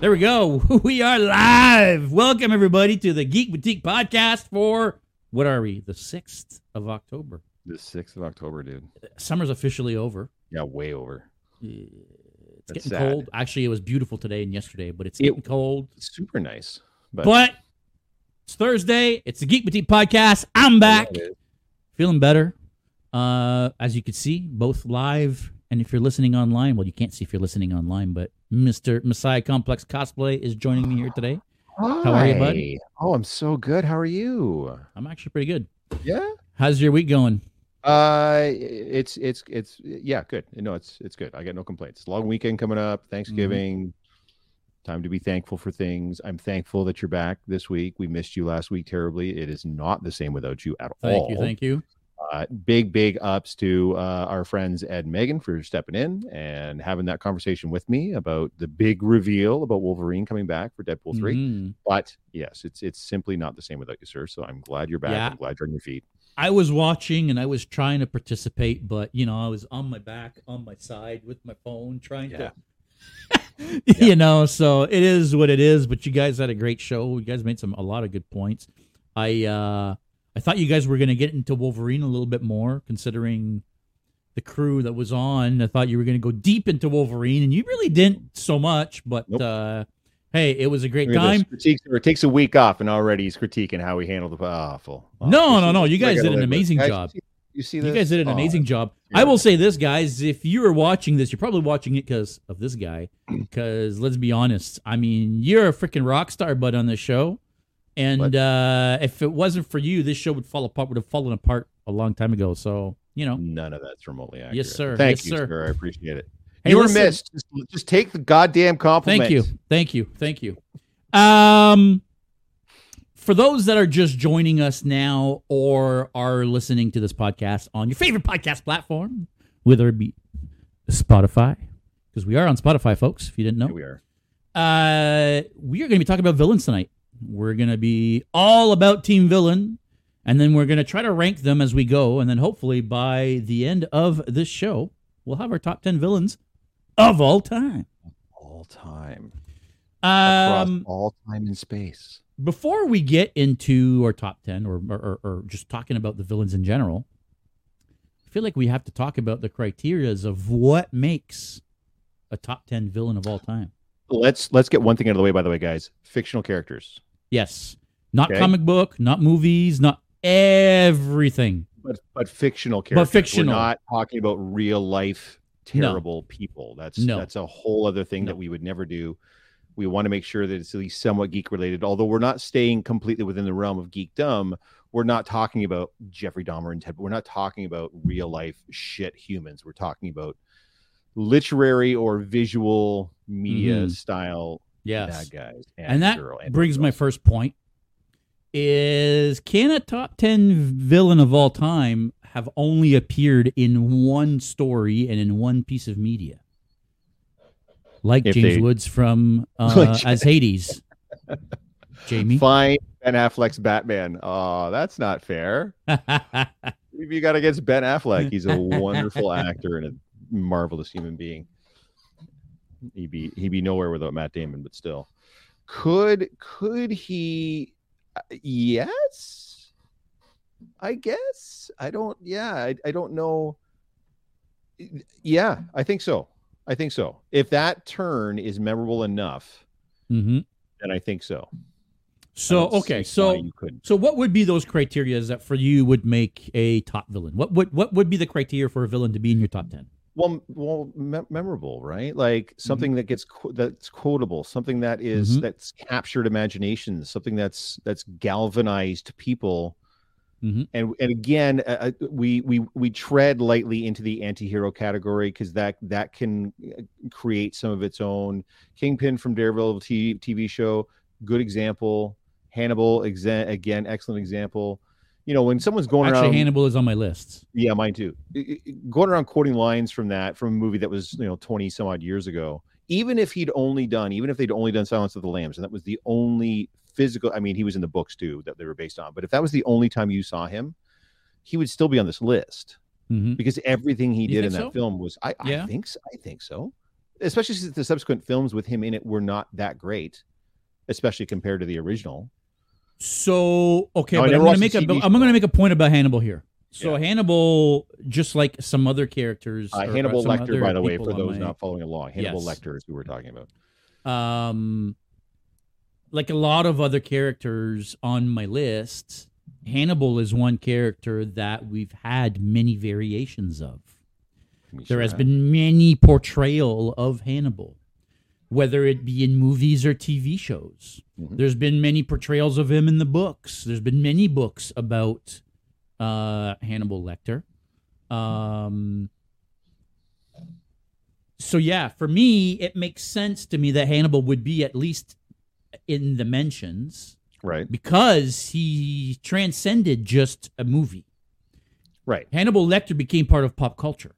There we go. We are live. Welcome everybody to the Geek Boutique podcast for what are we? The 6th of October. The sixth of October, dude. Summer's officially over. Yeah, way over. It's That's getting sad. cold. Actually, it was beautiful today and yesterday, but it's It- getting cold. Super nice. But, But it's Thursday. It's the Geek Boutique podcast. I'm back. It. Feeling better. Uh, as you can see, both live and if you're listening online, well, you can't see if you're listening online, but Mr. Messiah Complex Cosplay is joining me here today. How are you, bud? Hi. Oh, I'm so good. How are you? I'm actually pretty good. Yeah. How's your week going? Uh, it's it's it's yeah, good. No, it's it's good. I got no complaints. Long weekend coming up. Thanksgiving. Mm-hmm. Time to be thankful for things. I'm thankful that you're back this week. We missed you last week terribly. It is not the same without you at Thank all. Thank you. Thank you. uh, big, big ups to uh, our friends Ed and Megan for stepping in and having that conversation with me about the big reveal about Wolverine coming back for Deadpool 3. Mhm. But yes, it's it's simply not the same without you, sir. So I'm glad you're back. Yeah. I'm glad you're on your feet. I was watching and I was trying to participate, but you know, I was on my back, on my side with my phone, trying to, you know. So it is what it is. But you guys had a great show. You guys made some a lot of good points. I uh I thought you guys were going to get into Wolverine a little bit more, considering the crew that was on. I thought you were going to go deep into Wolverine, and you really didn't so much. But Nope. uh hey, it was a great Look at this. time. Critiques, or it takes a week off, and already he's critiquing how we handled the awful. No, no, no, you guys did an with. amazing job. You see, you You guys did an Oh, amazing job. yeah. I will say this, guys. If you are watching this, you're probably watching it because of this guy. Because let's be honest, I mean, you're a freaking rock star, bud, on this show. And uh, if it wasn't for you, this show would fall apart. Would have fallen apart a long time ago. So you know, None of that's remotely accurate. Yes, sir. Thank Yes, you, sir. sir. I appreciate it. Hey, you were listen. missed. Just, just take the goddamn compliment. Thank you. Thank you. Thank you. Um for those that are just joining us now or are listening to this podcast on your favorite podcast platform, whether it be Spotify, because we are on Spotify, folks, if you didn't know. Here we are. Uh, we are going to be talking about villains tonight. We're going to be all about Team Villain, and then we're going to try to rank them as we go. And then hopefully by the end of this show, we'll have our top 10 villains of all time. All time. Across Um, all time and space. before we get into our top 10 or, or, or just talking about the villains in general, I feel like we have to talk about the criterias of what makes a top 10 villain of all time. Let's let's get one thing out of the way, by the way, guys. Fictional characters. Yes. Not Okay. comic book, not movies, not everything. But but fictional characters. But fictional. We're not talking about real life No. terrible people. That's No. that's a whole other thing No. that we would never do. We want to make sure that it's at least somewhat geek related. Although we're not staying completely within the realm of geekdom, we're not talking about Jeffrey Dahmer and Ted. We're not talking about real life shit humans. We're talking about literary or visual media Mhm. style Yes. bad guys. And that girl brings my first point is can a top 10 villain of all time have only appeared in one story and in one piece of media? Like If James they- Woods from uh, as Hades. Jamie. Find Ben Affleck's Batman. Oh, that's not fair. Have you got against Ben Affleck? He's a wonderful actor and a marvelous human being. He'd be he'd be nowhere without Matt Damon, but still. Could could he uh, yes? I guess. I don't yeah, I, I don't know. Yeah, I think so. I think so. If that turn is memorable enough, hmm then I think so. So okay, so you couldn't. so what would be those criteria that for you would make a top villain? What would what would be the criteria for a villain to be in your top ten? well well me- memorable right like Mm-hmm. something that gets qu- that's quotable something that is- Mhm. that's captured imaginations something that's that's galvanized people Mhm. and and again uh, uh, we we we tread lightly into the anti-hero category because that that can uh, create some of its own kingpin from daredevil tv show good example hannibal exa- again excellent example you know, when someone's going around. Actually, around, Hannibal is on my list. yeah, mine too. Going around quoting lines from that from a movie that was you know twenty some odd years ago. Even if he'd only done, even if they'd only done Silence of the Lambs, and that was the only physical. I mean, he was in the books too that they were based on. But if that was the only time you saw him, he would still be on this list hmm because everything he did in that so? film was. I, Yeah. I think so. I think so. Especially since the subsequent films with him in it were not that great, especially compared to the original. So okay, No, but I'm gonna make a I'm gonna make a point about Hannibal here. So Yeah. Hannibal, just like some other characters, Uh, or Hannibal Lecter, by the way, for those my- not following along, Hannibal Yes. Lecter is who we're talking about. um like a lot of other characters on my list hannibal is one character that we've had many variations of We there sure has have. been many portrayal of hannibal whether it be in movies or tv shows Mhm. there's been many portrayals of him in the books there's been many books about uh hannibal lecter um so yeah, for me, it makes sense to me that Hannibal would be at least in the mentions right, because he transcended just a movie. right. Hannibal Lecter became part of pop culture.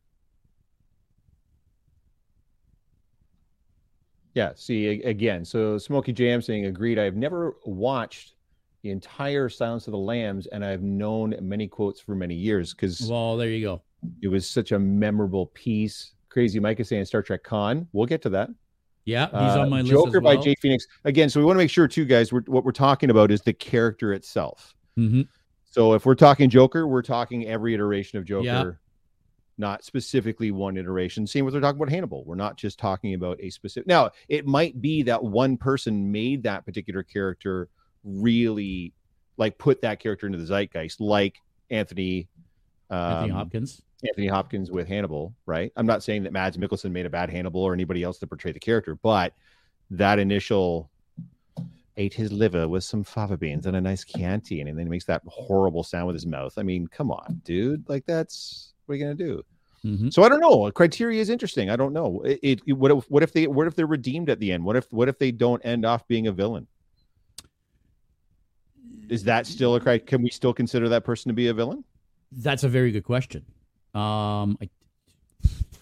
Yeah. See again. So Smokey Jam saying agreed. I've never watched the entire Silence of the Lambs, and I've known many quotes for many years because Well, there you go. it was such a memorable piece. Crazy Mike is saying Star Trek Khan. We'll get to that. Yeah, he's Uh, on my list. Joker as well. by Jay Phoenix. Again, so we want to make sure too, guys. We're, what we're talking about is the character itself. Mhm. So if we're talking Joker, we're talking every iteration of Joker, Yeah. not specifically one iteration. Same with we're talking about Hannibal. We're not just talking about a specific. Now, it might be that one person made that particular character really like put that character into the zeitgeist, like Anthony. Um, Anthony Hopkins. Anthony Hopkins with Hannibal, right? I'm not saying that Mads Mikkelsen made a bad Hannibal or anybody else to portray the character, but that initial ate his liver with some fava beans and a nice Chianti, and then he makes that horrible sound with his mouth. I mean, come on, dude. Like that's what are you gonna do? Mhm. So I don't know. Criteria is interesting. I don't know. It, it what if what if they what if they're redeemed at the end? What if what if they don't end off being a villain? Is that still a criteria? Can we still consider that person to be a villain? That's a very good question. Um, I,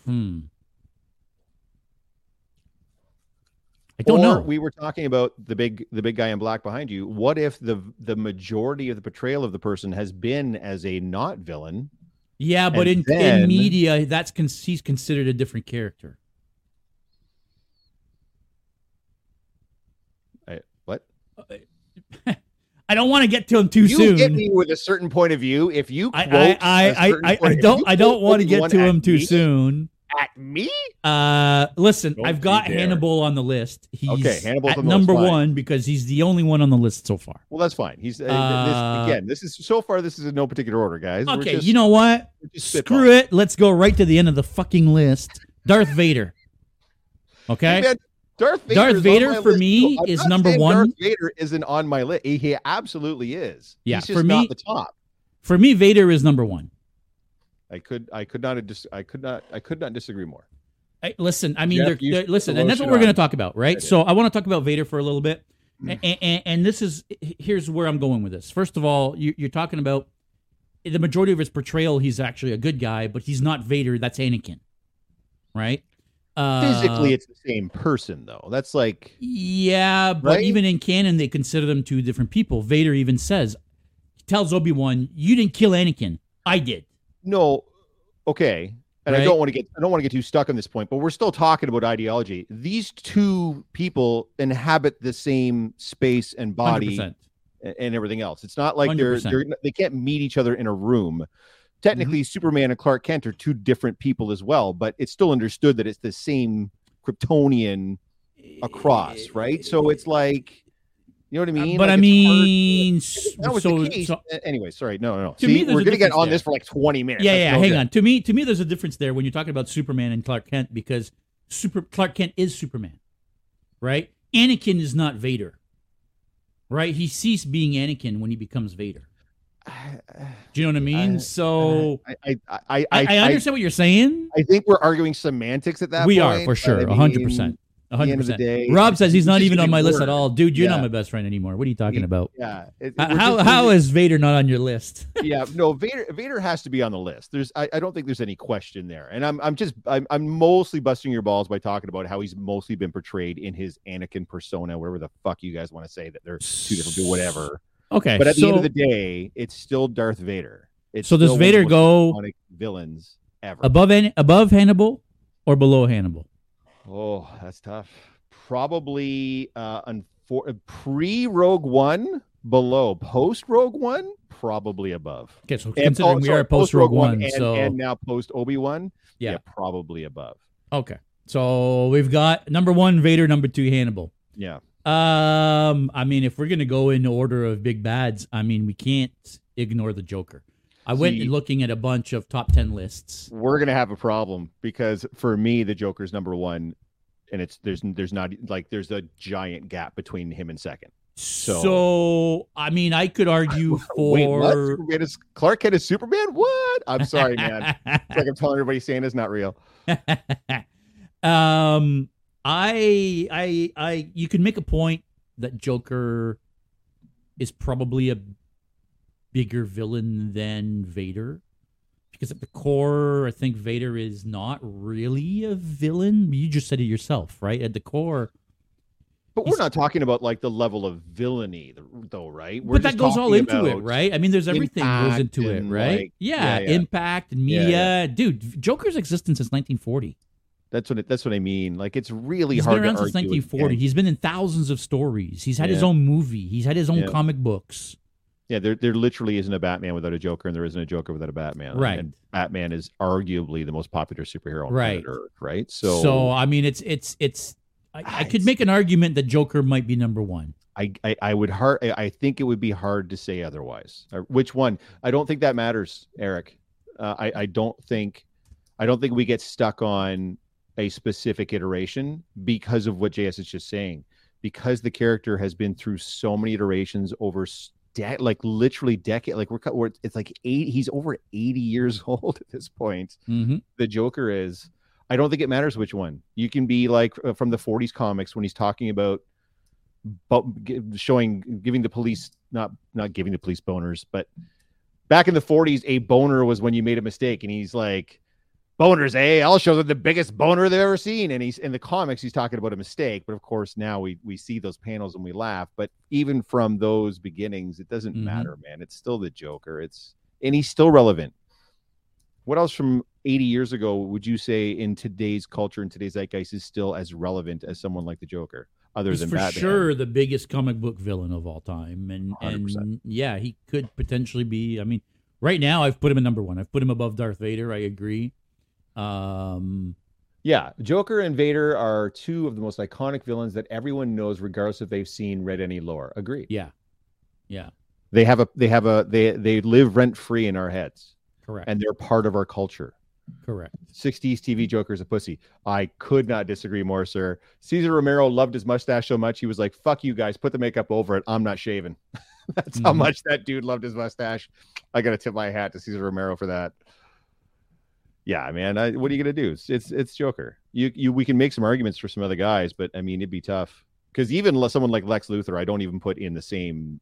hmm. I don't or know. We were talking about the big the big guy in black behind you. What if the the majority of the portrayal of the person has been as a not villain? yeah, but in, then- in media, that's con- he's considered a different character. I, what? I don't want to get to him too You soon. get me with a certain point of view. If you I, quote I, a I, I, certain I, point- I if don't I don't want to get to at him too me- soon. At me? Uh, listen, Don't I've got. Hannibal on the list. He's Okay, Hannibal's at on the number fine. one because he's the only one on the list so far. Well, that's fine. He's uh, Uh, this, again. This is so far. This is in no particular order, guys. We're Okay, just- you know what? Screw it. Let's go right to the end of the fucking list. Darth Vader. Okay. Hey, man, Darth Vader, Darth Vader for list, me too. I'm is not number one. Darth Vader isn't on my list. He, he absolutely is. Yeah, He's just for not me- the top. For me, Vader is number one. I could I could not dis- I could not I could not disagree more. I, listen, I mean, Jeff, they're, they're- listen, and that's what we're going to talk about, right? I. So I want to talk about Vader for a little bit, Mm. and, and, and this is here's where I'm going with this. First of all, you, you're talking about the majority of his portrayal. He's actually a good guy, but he's not Vader. That's Anakin, right? Uh, Physically, it's the same person though. That's like yeah, but Right? even in canon, they consider them two different people. Vader even says, he tells Obi Wan, "You didn't kill Anakin. I did." no, okay. And I don't want to get I don't want to get too stuck on this point, but we're still talking about ideology. These two people inhabit the same space and body 100%. and everything else. It's not like they're, they're they can't meet each other in a room. Technically, mm-hmm. Superman and Clark Kent are two different people as well, but it's still understood that it's the same Kryptonian eh, across, right? So it's eh, like, you know what I uh, mean? but Like, I mean, that was so, the case. so eh, anyway, sorry, no, no, no. To See, me, we're gonna get on there. this for like twenty minutes. yeah, That's yeah. no Hang good. on. To me, to me, there's a difference there when you're talking about Superman and Clark Kent because Super Clark Kent is Superman, right? Anakin is not Vader, right? He ceased being Anakin when he becomes Vader. Do you know what I mean? I- so I, I, I, I, understand what you're saying. I think we're arguing semantics at that. Point. We point, are for sure, hundred percent. At the end of the 100%. day, Rob says he's not even on my list at all. Dude, you're not my best friend anymore. What are you talking about? Yeah. It- we're how just how Vader not on your list? yeah, no, Vader Vader has to be on the list. There's I, I don't think there's any question there. And I'm I'm just I'm I'm mostly busting your balls by talking about how he's mostly been portrayed in his Anakin persona, whatever the fuck you guys want to say that they're two different people, whatever. Okay, But at the end of the day, it's still Darth Vader. It's So does still one of the Vader go villains ever? above Han- above Hannibal or below Hannibal? Oh, that's tough. Probably uh unfor- pre Rogue One, below. Post Rogue One, probably above. Okay, so And- considering oh, we sorry, are post Rogue One, and, so and now post Obi Wan, Yeah. probably above. okay, so we've got number one Vader, number two Hannibal. Yeah, Um, I mean, if we're gonna go in order of big bads, I mean, we can't ignore the Joker. I went See- looking at a bunch of top ten lists. we're gonna have a problem because for me, the Joker's number one, and it's there's there's not like there's a giant gap between him and second. So, I mean, I could argue for Wait? Is Clark Kent is Superman? What? I'm sorry, man. like I'm telling everybody saying it's not real. um, I, I, I, you can make a point that Joker is probably a bigger villain than Vader, because at the core, I think Vader is not really a villain. You just said it yourself, right? At the core, But we're not talking about like the level of villainy, though, right? We're but that goes all into it, right? I mean, there's everything goes into it, right? like- yeah, yeah, yeah. impact and media, yeah. dude. Joker's existence since 1940. That's what it, that's what I mean. Like it's really He's hard been around to since argue 1940. He's been in thousands of stories. He's had his own movie. He's had his own Yeah. comic books. Yeah, there there literally isn't a Batman without a Joker, and there isn't a Joker without a Batman. Right. And Batman is arguably the most popular superhero on Right. planet Earth, right? So, So, I mean, it's it's it's. I, I Ah, could make an argument that Joker might be number one. I, I I would hard I I think it would be hard to say otherwise. Uh, Which one? I don't think that matters, Eric. Uh, I I don't think I don't think we get stuck on a specific iteration because of what JS is just saying. Because the character has been through so many iterations over de- like literally decade like we're, cut- we're it's like eight he's over 80 years old at this point Mm-hmm. the Joker is. I don't think it matters which one. You can be like uh, from the 40s comics when he's talking about bu- gi- showing giving the police not not giving the police boners, but back in the 40s a boner was when you made a mistake and he's like boners, eh? I'll show them the biggest boner they've ever seen and he's in the comics he's talking about a mistake, but of course now we we see those panels and we laugh, but even from those beginnings it doesn't Mhm. matter, man. It's still the Joker. It's and he's still relevant what else from 80 years ago would you say in today's culture and today's zeitgeist is still as relevant as someone like the Joker, other He's than for Batman? sure the biggest comic book villain of all time, and 100%. and yeah, he could potentially be. I mean, right now I've put him at number one. I've put him above Darth Vader. I agree. Um, Yeah, Joker and Vader are two of the most iconic villains that everyone knows, regardless if they've seen read any lore. Agreed. yeah, yeah, They have a they have a they they live rent free in our heads, correct, and they're part of our culture. correct. 60s TV Joker's a pussy. I could not disagree more, sir. Cesar Romero loved his mustache so much he was like, "Fuck you guys, put the makeup over it. I'm not shaving." That's how Mhm. much that dude loved his mustache. I gotta tip my hat to Cesar Romero for that. Yeah, man. I, what are you gonna do? It's, it's it's Joker. You you we can make some arguments for some other guys, but I mean it'd be tough because even someone like Lex Luthor, I don't even put in the same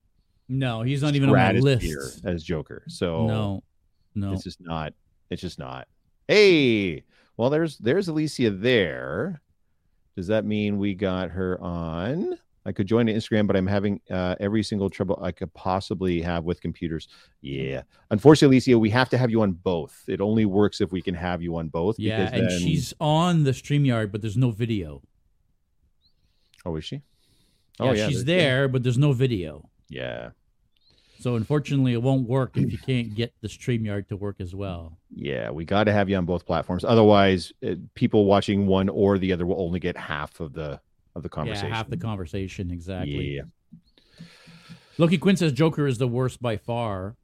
No, he's not even on my list. as Joker. So No, no. it's just not. It's just not. Hey, well, there's there's Alicia there. Does that mean we got her on? I could join Instagram, but I'm having uh, every single trouble I could possibly have with computers. Yeah, unfortunately, Alicia, we have to have you on both. It only works if we can have you on both. Yeah, and then... she's on the StreamYard, but there's no video. Oh, is she? Yeah, oh, she's there, but there's no video. Yeah, So unfortunately, it won't work if you can't get the StreamYard to work as well. yeah. We got to have you on both platforms. Otherwise, uh, people watching one or the other will only get half of the of the conversation. Yeah, half the conversation exactly. Yeah. Loki Quinn says Joker is the worst by far.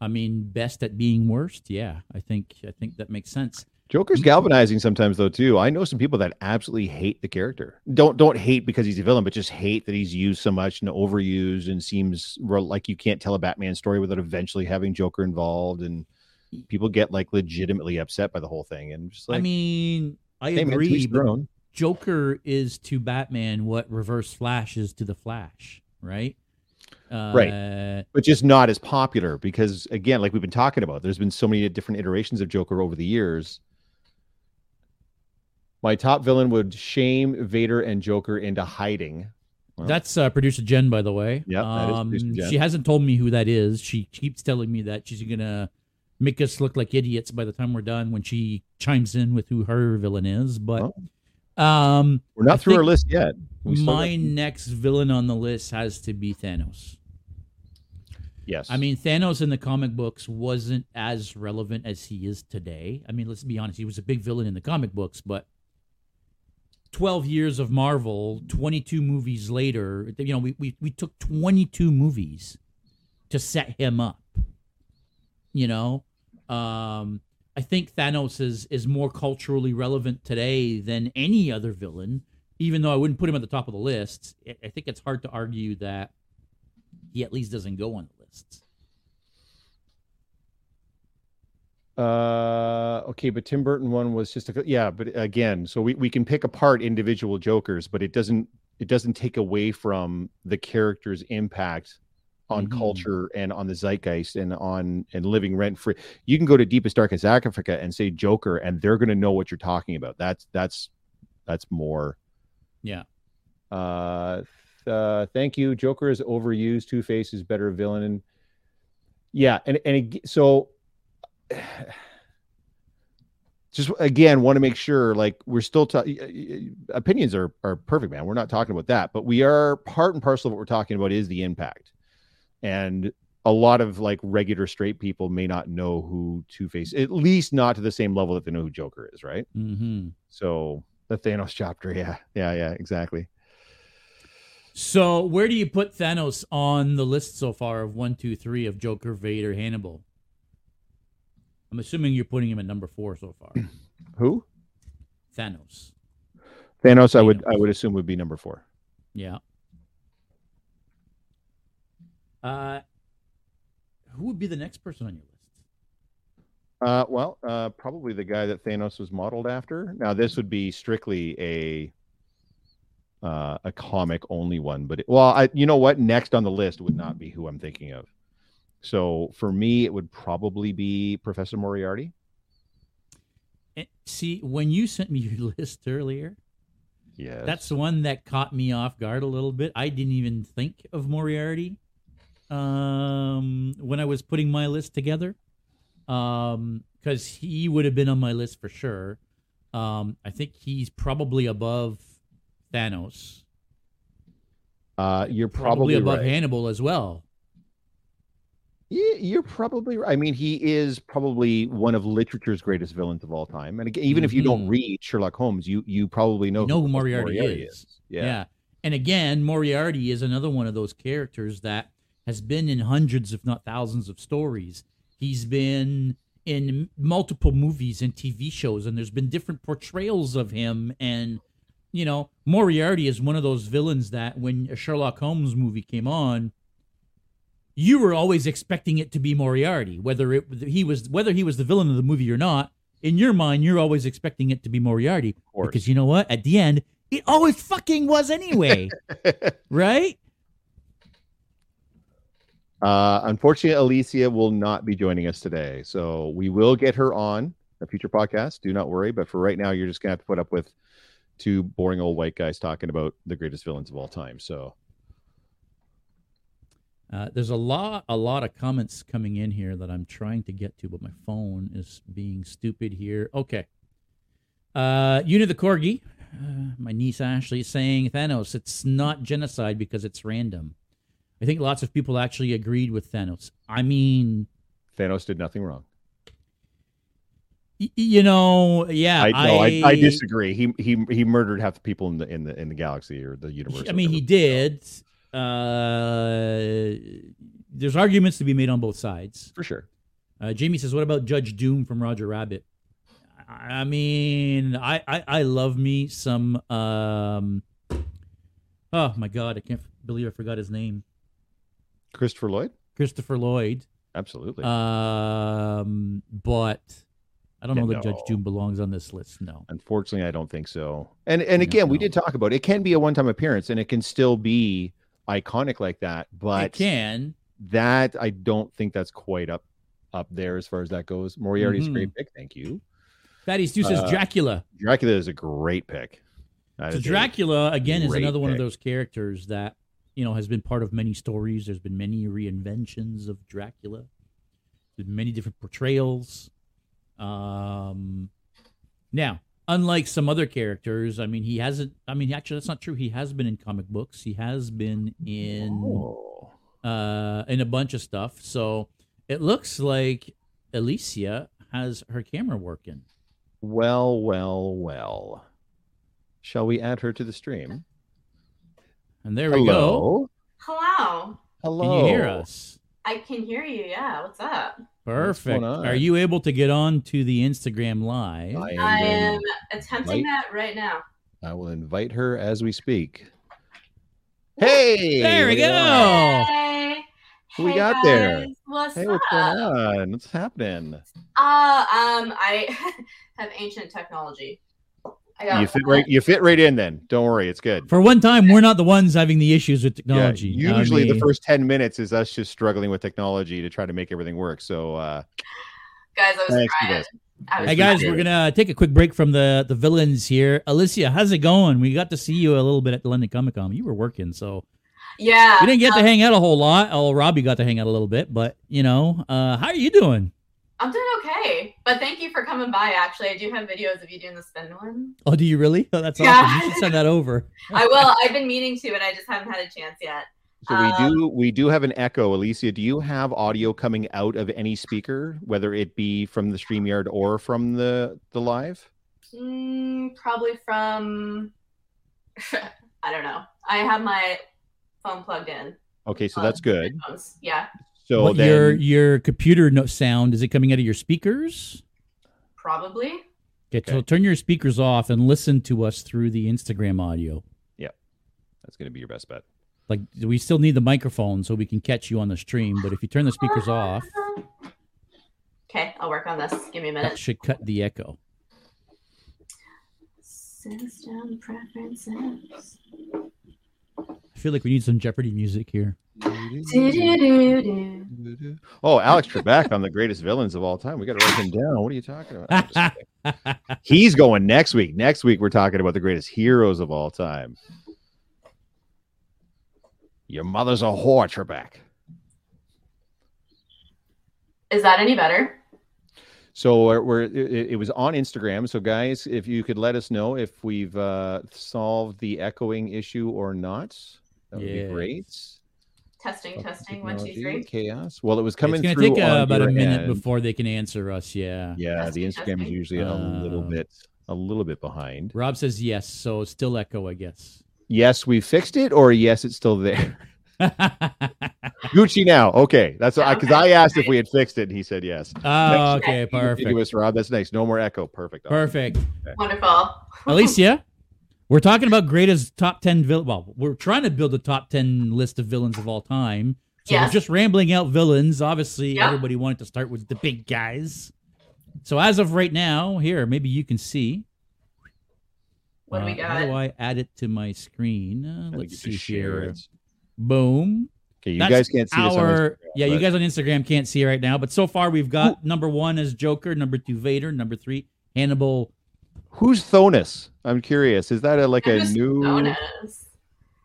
I mean, best at being worst. Yeah, I think I think that makes sense. Joker's galvanizing sometimes though too. I know some people that absolutely hate the character. Don't don't hate because he's a villain, but just hate that he's used so much and overused and seems real- like you can't tell a Batman story without eventually having Joker involved. And people get like legitimately upset by the whole thing. And just like, I mean, I hey man, agree, each but, their own. Joker is to Batman what Reverse Flash is to the Flash, right? Uh, right, but just not as popular because, again, like we've been talking about, there's been so many different iterations of Joker over the years. My top villain would shame Vader and Joker into hiding. Well, That's uh, producer Jen, by the way. Yeah, um, she hasn't told me who that is. She keeps telling me that she's gonna make us look like idiots by the time we're done when she chimes in with who her villain is. But oh. Um, We're not I through our list yet. My next villain on the list has to be Thanos. Yes. I mean, Thanos in the comic books wasn't as relevant as he is today. I mean, let's be honest, he was a big villain in the comic books, but 12 years of Marvel, 22 movies later, you know, we, we, we took 22 movies to set him up. You know, um, I think Thanos is is more culturally relevant today than any other villain. Even though I wouldn't put him at the top of the list, I think it's hard to argue that he at least doesn't go on the lists. Uh, okay, but Tim Burton one was just a yeah, but again, so we, we can pick apart individual Jokers, but it doesn't it doesn't take away from the character's impact on mm-hmm. culture and on the zeitgeist and on and living rent free. You can go to deepest darkest Africa and say Joker, and they're going to know what you're talking about. That's that's that's more. Yeah. Uh, uh thank you. Joker is overused. Two Face is better villain. Yeah, and and it, so. Just again, want to make sure like we're still ta- opinions are are perfect, man. We're not talking about that, but we are part and parcel of what we're talking about is the impact and a lot of like regular straight people may not know who Two Face, at least not to the same level that they know who Joker is, right? Mm-hmm. So the Thanos chapter, yeah, yeah, yeah, exactly. So where do you put Thanos on the list so far of one, two, three of Joker, Vader, Hannibal? I'm assuming you're putting him at number four so far. Who? Thanos. Thanos, Thanos. I would I would assume would be number four. Yeah. Uh, who would be the next person on your list? Uh, well, uh, probably the guy that Thanos was modeled after. Now, this would be strictly a uh, a comic only one, but it, well, I you know what? Next on the list would not be who I'm thinking of. So for me, it would probably be Professor Moriarty. See, when you sent me your list earlier, yes, that's the one that caught me off guard a little bit. I didn't even think of Moriarty um, when I was putting my list together, because um, he would have been on my list for sure. Um, I think he's probably above Thanos. Uh, you're probably, probably above right. Hannibal as well. Yeah, you're probably right. I mean, he is probably one of literature's greatest villains of all time. And again, even mm-hmm. if you don't mm-hmm. read Sherlock Holmes, you you probably know, you know who Moriarty, Moriarty is. is. Yeah. yeah. And again, Moriarty is another one of those characters that has been in hundreds, if not thousands, of stories. He's been in multiple movies and TV shows, and there's been different portrayals of him. And, you know, Moriarty is one of those villains that when a Sherlock Holmes movie came on, you were always expecting it to be Moriarty, whether it he was whether he was the villain of the movie or not. In your mind, you're always expecting it to be Moriarty because you know what? At the end, it always fucking was anyway, right? Uh, unfortunately, Alicia will not be joining us today. So we will get her on a future podcast. Do not worry. But for right now, you're just going to have to put up with two boring old white guys talking about the greatest villains of all time. So. Uh, there's a lot, a lot of comments coming in here that I'm trying to get to, but my phone is being stupid here. Okay, uh, Una the corgi, uh, my niece Ashley is saying Thanos. It's not genocide because it's random. I think lots of people actually agreed with Thanos. I mean, Thanos did nothing wrong. Y- you know, yeah, I, no, I, I, disagree. He he he murdered half the people in the in the in the galaxy or the universe. I mean, he did. Uh, there's arguments to be made on both sides for sure. Uh, Jamie says, "What about Judge Doom from Roger Rabbit?" I mean, I I, I love me some. Um, oh my god, I can't believe I forgot his name. Christopher Lloyd. Christopher Lloyd. Absolutely. Um, but I don't know Yeah, that Judge. Doom belongs on this list. No. Unfortunately, I don't think so. And and No, again, we did talk about it. it can be a one time appearance and it can still be iconic like that, it but can. that I don't think that's quite up up there as far as that goes. Moriarty's a great pick, thank you. Fatty Stu says Uh, Dracula. Dracula is a great pick. That So Dracula again is another one of those characters that you know has been part of many stories. There's been many reinventions of Dracula. Many different portrayals. Um, now, unlike some other characters, I mean, he hasn't. I mean, actually, that's not true. He has been in comic books. He has been in Oh. uh in a bunch of stuff. So it looks like Alicia has her camera working. Well, well, well. Shall we add her to the stream? And there we go. Hello. Hello. Can you hear us? I can hear you. Yeah. What's up? Perfect. on? Are you able to get on to the Instagram live? I am, I am attempting Light. that right now. I will invite her as we speak. Hey, There we look go. Hey. Who we Hey, got there? guys. What's Hey, up? what's going on? What's happening? Uh, um, I have ancient technology. I got You fit right. You fit right in. Then don't worry, it's good. For one time, we're not the ones having the issues with technology. Yeah, I usually the first ten minutes is us just struggling with technology to try to make everything work. So uh, guys. I was Thanks for trying. this. I was Hey guys, we're gonna take a quick break from the the villains here. Alicia, how's it going? We got to see you a little bit at the London Comic Con. You were working, so Yeah. we didn't get to um, hang out a whole lot. Oh, Robbie got to hang out a little bit, but you know, uh, how are you doing? I'm doing okay, but thank you for coming by. Actually, I do have videos of you doing the spin one. Oh, do you really? Oh, that's Yeah. awesome. You should send that over. I will. I've been meaning to, and I just haven't had a chance yet. so we Um, do we do have an echo. Alicia, do you have audio coming out of any speaker, whether it be from the Streamyard or from the the live? Mm, probably from. I don't know. I have my phone plugged in. Okay, so Uh, that's good. Yeah, So What, then, your your computer no- sound is it coming out of your speakers? probably. Okay, so turn your speakers off and listen to us through the Instagram audio. Yeah, that's going to be your best bet. Like we still need the microphone so we can catch you on the stream, but if you turn the speakers off, Okay, I'll work on this. Give me a that minute. should cut the echo. System preferences. I feel like we need some Jeopardy music here. Oh, Alex Trebek on the greatest villains of all time. We got to write him down. What are you talking about? I'm just kidding. He's going next week. Next week, we're talking about the greatest heroes of all time. Your mother's a whore, Trebek. Is that any better? So we're, we're it, it was on Instagram. So guys, if you could let us know if we've uh, solved the echoing issue or not, that would Yeah. be great. Testing, testing. One, two, Technology. Chaos. Well, it was coming it's through gonna take uh, on about a minute end. before they can answer us. Yeah. Yeah, the Testing, Instagram is testing. usually a little Um, bit a little bit behind. Rob says yes, so still echo, I guess. Yes, we fixed it, or yes, it's still there. Gucci now. Okay, that's Yeah, because okay, I asked if we had fixed it. and He said yes. oh, Next- okay, perfect, Rob. That's nice. No more echo. Perfect. perfect. Wonderful. Alicia, we're talking about greatest top ten villain. Well, we're trying to build a top ten list of villains of all time. So Yes. we're just rambling out villains. Obviously, Yeah. everybody wanted to start with the big guys. So as of right now, here maybe you can see. What do we Uh, How do? I add it to my screen? Uh, let's see share here. it. Boom. Okay, you That's guys can't see this. on our Instagram, yeah, you guys on Instagram can't see it right now, but so far we've got number one as Joker, number two Vader, number three Hannibal. Who's Thonus? I'm curious. Is that a, like a new?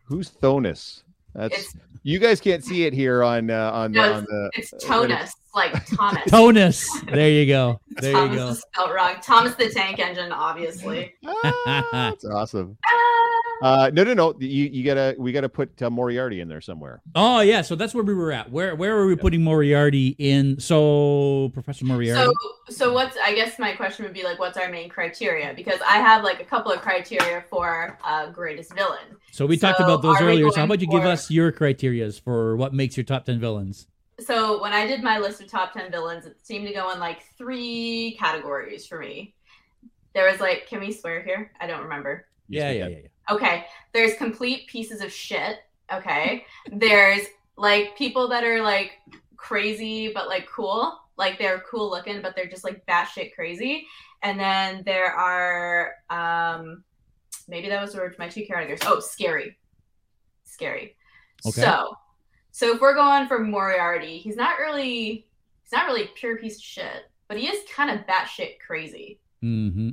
Who's Thonus? That's It's you guys can't see it here on uh, on the No, on the. it's uh, Tonus, like Thomas. Tonus. There you go. There you Thomas go. is spelled wrong. Thomas the Tank Engine, obviously. Ah, that's awesome. Ah. Uh, no, no, no. You you gotta we gotta put uh, Moriarty in there somewhere. Oh yeah, so that's where we were at. Where where were we putting Moriarty in? So Professor Moriarty. So, so what's? I guess my question would be like, what's our main criteria? Because I have like a couple of criteria for uh, greatest villain. So we talked about those earlier. So how about you give us your criterias for what makes your top ten villains? So when I did my list of top ten villains, it seemed to go in like three categories for me. There was like, can we swear here? I don't remember. Yeah, yeah, yeah, yeah. Okay, there's complete pieces of shit. Okay, there's like people that are like crazy but like cool. Like they're cool looking, but they're just like batshit crazy. And then there are um maybe that was my two characters. Oh, scary. Scary. Okay. So so if we're going for Moriarty, he's not really he's not really pure piece of shit, but he is kind of batshit crazy. Mm-hmm.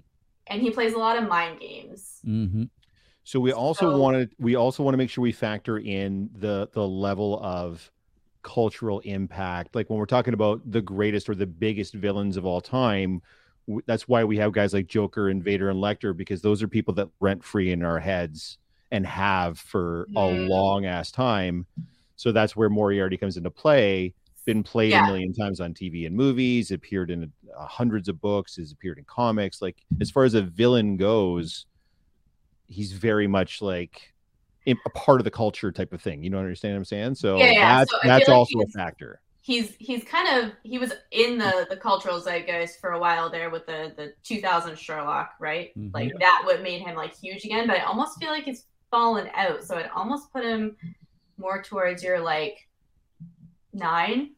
And he plays a lot of mind games. Mm-hmm. So we also So- want to we also want to make sure we factor in the the level of cultural impact. Like when we're talking about the greatest or the biggest villains of all time, w- that's why we have guys like Joker and Vader and Lecter because those are people that rent free in our heads and have for a long ass time. So that's where Moriarty comes into play. Been played Yeah. a million times on TV and movies. Appeared in uh, hundreds of books. Has appeared in comics. Like as far as a villain goes, he's very much like a part of the culture type of thing. You know, understand what I'm saying? So Yeah, yeah. that's So that's like also a factor. He's he's kind of he was in the the cultural zeitgeist for a while there with the the 2000 Sherlock, right? Mhm. Like that what made him like huge again, but I almost feel like he's fallen out. So I'd almost put him more towards your like 9,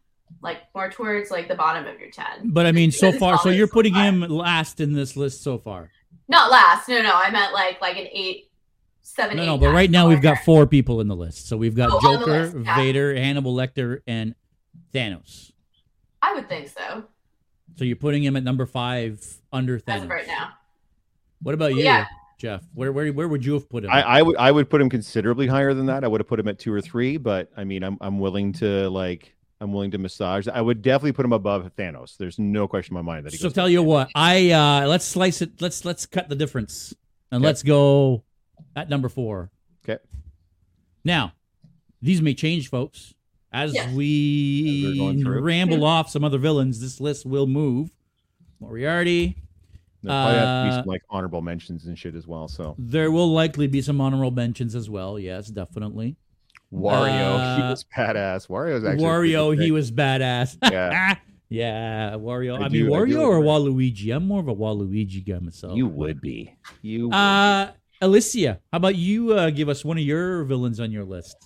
like more towards like the bottom of your 10. But I mean, so far, so you're putting far. him last in this list so far. Not last. No, no. I meant like like an 8 7 No, eight, no, but nine, right now we've got four people in the list. So we've got Oh, Joker, list, yeah. Vader, Hannibal Lecter, and Thanos. I would think so. So you're putting him at number five under As Thanos. of right now. What about oh, you, Yeah. Jeff? Where where where would you have put him? I, I would I would put him considerably higher than that. I would have put him at two or three, but I mean, I'm I'm willing to like I'm willing to massage. I would definitely put him above Thanos. There's no question in my mind that he so goes. tell you what, I uh let's slice it. Let's let's cut the difference and Okay. let's go at number four. Okay. Now, these may change, folks. As Yes. We're we going through. ramble off some other villains, this list will move. Moriarty. There probably have to be uh, some like honorable mentions and shit as well. So There will likely be some honorable mentions as well. Yes, definitely. Wario, he Uh, was badass. Wario's actually Wario, he was badass. Yeah. yeah, Wario. I, I mean, do- I Wario or like Waluigi? I'm more of a Waluigi guy myself. You would be. You. would Uh, Alicia, how about you uh, give us one of your villains on your list?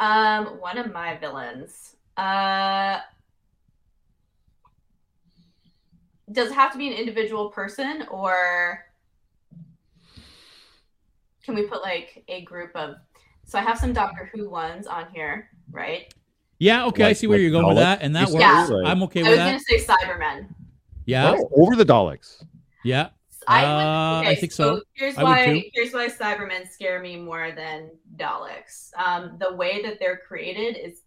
Um, one of my villains. Uh, does it have to be an individual person, or can we put like a group of? So I have some Doctor Who ones on here, right? Yeah, okay, I Like- see where like you're going with that, and that You works. said, like- I'm okay with that I with was that. gonna say Cybermen. Yeah, Oh, over the Daleks. yeah. I, Uh, would, okay, I think so. Here's I why. Here's why Cybermen scare me more than Daleks. Um, the way that they're created is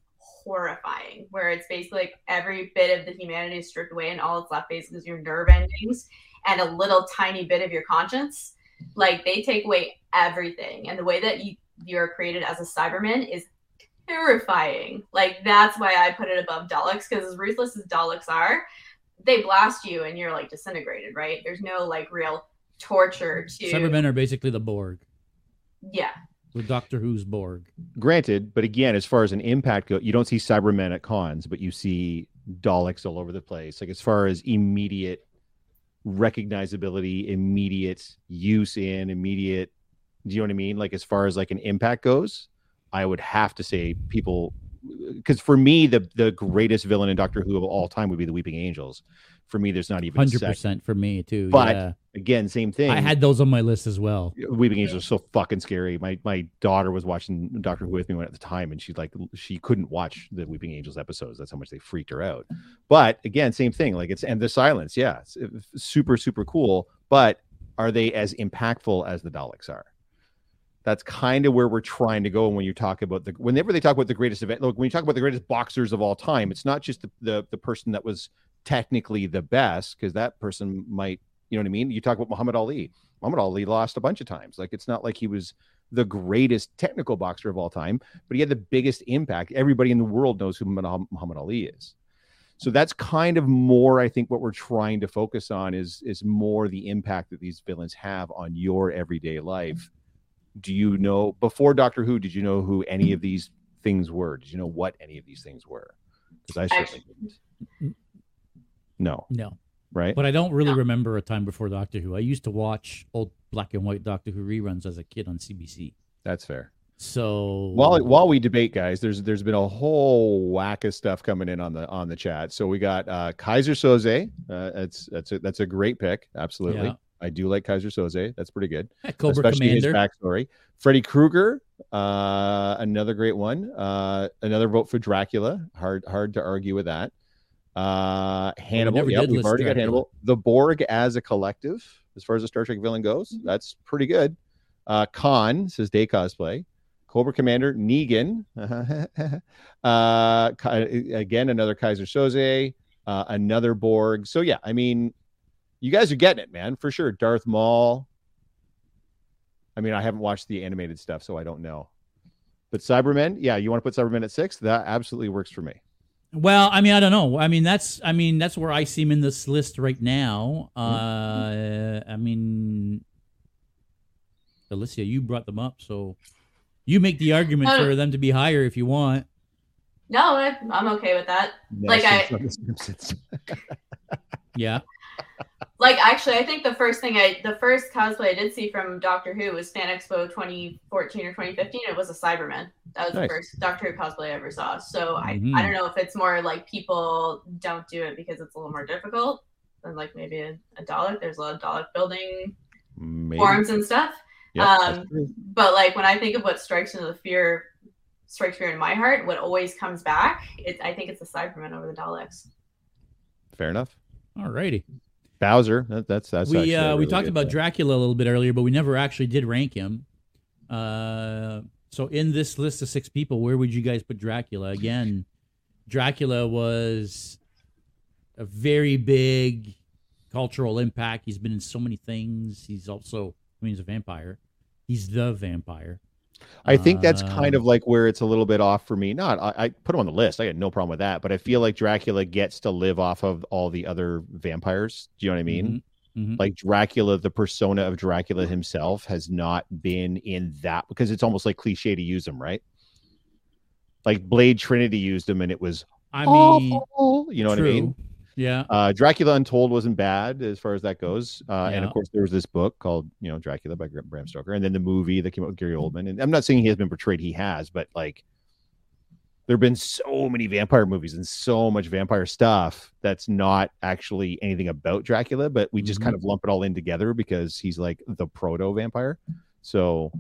horrifying. Where it's basically like every bit of the humanity is stripped away, and all that's left basically is your nerve endings and a little tiny bit of your conscience. Like they take away everything, and the way that you you're created as a Cyberman is terrifying. Like that's why I put it above Daleks because as ruthless as Daleks are, they blast you and you're like disintegrated, right? There's no like real torture to Cybermen are basically the Borg, Yeah. The Doctor Who's Borg. Granted, but again, as far as an impact go, you don't see Cybermen at cons, but you see Daleks all over the place. Like as far as immediate recognizability, immediate use in, immediate. Do you know what I mean? Like as far as like an impact goes, I would have to say people because for me the the greatest villain in Doctor Who of all time would be the Weeping Angels. For me, there's not even Hundred percent for me too. But yeah. Again, same thing. I had those on my list as well. Weeping Angels are so fucking scary. My my daughter was watching Doctor Who with me at the time, and she like she couldn't watch the Weeping Angels episodes. That's how much they freaked her out. But again, same thing. Like it's and the silence, yeah, super super cool. But are they as impactful as the Daleks are? That's kind of where we're trying to go when you talk about the whenever they talk about the greatest event. Look, when you talk about the greatest boxers of all time, it's not just the the, the person that was technically the best, because that person might you know what I mean? You talk about Muhammad Ali. Muhammad Ali lost a bunch of times. Like it's not like he was the greatest technical boxer of all time, but he had the biggest impact. Everybody in the world knows who Muhammad Ali is. So that's kind of more, I think, what we're trying to focus on is is more the impact that these villains have on your everyday life. Do you know before Doctor Who? Did you know who any of these things were? Did you know what any of these things were? Because I certainly didn't. No, No, right? but I don't really No. remember a time before Doctor Who. I used to watch old black and white Doctor Who reruns as a kid on CBC. That's fair. So while while we debate, guys, there's there's been a whole whack of stuff coming in on the on the chat. So we got uh, Keyser Soze. Uh, that's that's a, that's a great pick. Absolutely, yeah. I do like Keyser Soze. That's pretty good. Cobra Especially Commander. his backstory. Freddy Krueger, uh, another great one. Uh, another vote for Dracula. Hard hard to argue with that. Uh, Hannibal. We yeah, we've already got Hannibal. The Borg as a collective, as far as a Star Trek villain goes, mm-hmm. that's pretty good. Uh, Khan says Day Cosplay. Cobra Commander Negan. uh, again, another Keyser Soze, uh, another Borg. So yeah, I mean, you guys are getting it, man, for sure. Darth Maul. I mean, I haven't watched the animated stuff, so I don't know. But Cybermen, yeah, you want to put Cybermen at six? That absolutely works for me. Well, I mean, I don't know. I mean, that's I mean, that's where I see him in this list right now. Mm-hmm. Uh, I mean, Alicia, you brought them up, so you make the argument uh, for them to be higher if you want. No, I'm okay with that. like I, yeah. Like actually, I think the first thing I, the first cosplay I did see from Doctor Who was Fan Expo 2014 or 2015. It was a Cyberman. That was nice. the first Doctor Who cosplay I ever saw. So mm-hmm. I, I don't know if it's more like people don't do it because it's a little more difficult than like maybe a, a Dalek. There's a lot of Dalek building maybe. forms and stuff. Yep, um, but like when I think of what strikes into the fear, strikes fear in my heart, what always comes back, it, I think it's the Cybermen over the Daleks. Fair enough. All righty. Bowser. That, that's that's. We uh, really we talked about Dracula a little bit earlier, but we never actually did rank him. Uh, so in this list of six people, where would you guys put Dracula? Again, Dracula was a very big cultural impact. He's been in so many things. He's also I mean, he's a vampire. He's the vampire. I think that's kind of um, like where it's a little bit off for me. Not, I, I, put him on the list. I had no problem with that, but I feel like Dracula gets to live off of all the other vampires. Do you know what I mean? Mm-hmm. Mm-hmm. Like Dracula, the persona of Dracula himself has not been in that because it's almost like cliche to use him, right? Like Blade Trinity used him, and it was I mean, awful. you know true. what I mean? Yeah. Uh, Dracula Untold wasn't bad as far as that goes. Uh, yeah. And of course, there was this book called, you know, Dracula by Bram Stoker. And then the movie that came out with Gary Oldman. And I'm not saying he has been portrayed, he has, but like, there have been so many vampire movies and so much vampire stuff that's not actually anything about Dracula, but we just mm-hmm. kind of lump it all in together because he's like the proto vampire. So,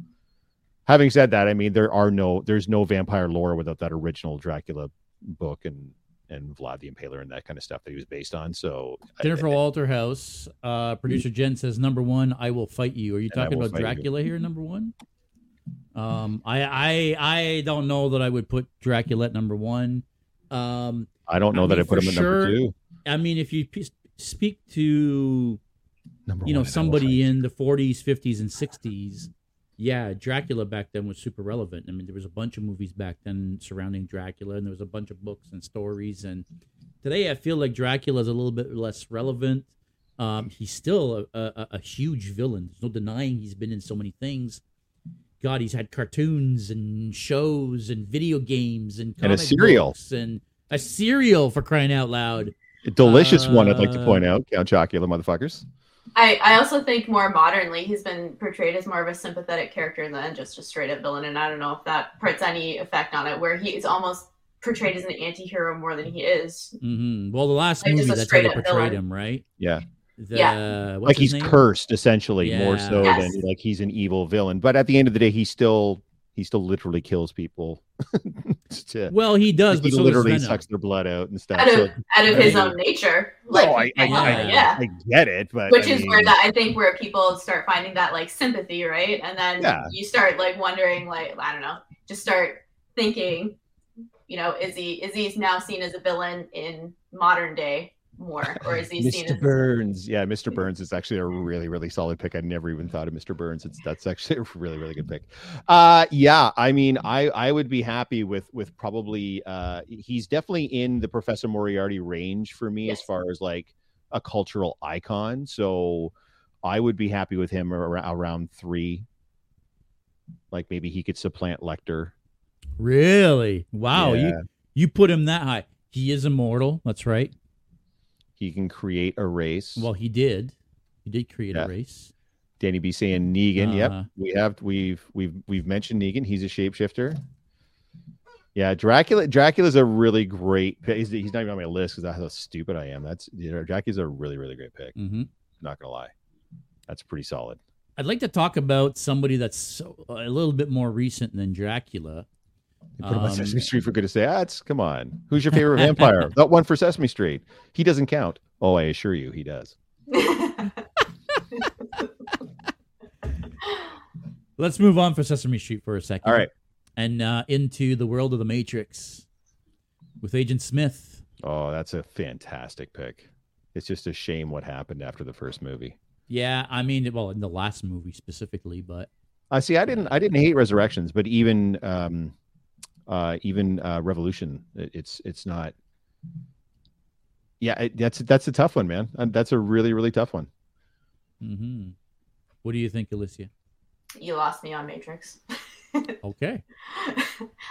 having said that, I mean, there are no, there's no vampire lore without that original Dracula book and and Vlad the Impaler and that kind of stuff that he was based on. So Jennifer for Walter House. Uh, producer Jen says number one, I will fight you. Are you talking about Dracula you. here? Number one. Um, I I I don't know that I would put Dracula at number one. Um, I don't know I that I put him at sure, number two. I mean, if you p- speak to number you know somebody in the 40s, 50s, and 60s yeah, Dracula back then was super relevant. I mean, there was a bunch of movies back then surrounding Dracula, and there was a bunch of books and stories. And today, I feel like Dracula is a little bit less relevant. Um, he's still a, a, a, huge villain. There's no denying he's been in so many things. God, he's had cartoons and shows and video games and and a cereal and a cereal for crying out loud. A delicious uh, one, I'd like to point uh, out, Count Chocula, motherfuckers. I, I also think more modernly he's been portrayed as more of a sympathetic character than just a straight up villain, and I don't know if that puts any effect on it, where he's almost portrayed as an anti-hero more than he is. Mm-hmm. Well, the last like movie that's how they portrayed villain. him, right? Yeah. The, yeah. Like he's name? cursed essentially yeah. more so yes. than like he's an evil villain. But at the end of the day, he's still he still literally kills people. to, well, he does, he but so literally sucks their blood out and stuff. Out of, so, out of his own nature. Like, no, I, I, I, yeah. I get it, but which is mean, where that I think where people start finding that like sympathy, right? And then yeah. you start like wondering, like I don't know, just start thinking, you know, is he is he now seen as a villain in modern day? More, or is he Mr. Burns? Yeah, Mr. Burns is actually a really, really solid pick. I never even thought of Mr. Burns. It's that's actually a really, really good pick. Uh, yeah, I mean, I I would be happy with with probably. Uh, he's definitely in the Professor Moriarty range for me yes. as far as like a cultural icon. So I would be happy with him around, around three. Like maybe he could supplant Lecter. Really? Wow. Yeah. You you put him that high. He is immortal. That's right. He can create a race. Well, he did. He did create yeah. a race. Danny B saying Negan. Uh-huh. Yep, we have we've we've we've mentioned Negan. He's a shapeshifter. Yeah, Dracula. Dracula's a really great. He's, he's not even on my list because that's how stupid I am. That's you know, Dracula's a really really great pick. Mm-hmm. Not gonna lie, that's pretty solid. I'd like to talk about somebody that's so, a little bit more recent than Dracula. They put him on Um, Sesame Street for good to say. Ah, come on. Who's your favorite vampire? that one for Sesame Street. He doesn't count. Oh, I assure you, he does. Let's move on for Sesame Street for a second. All right. And uh, into the world of the Matrix with Agent Smith. Oh, that's a fantastic pick. It's just a shame what happened after the first movie. Yeah, I mean, well, in the last movie specifically, but I see. I didn't. I didn't hate Resurrections, but even, um, uh, even uh, Revolution, it, it's it's not. Yeah, it, that's that's a tough one, man. Uh, That's a really really tough one. Mm-hmm. what do you think, Alicia? you lost me on Matrix. Okay.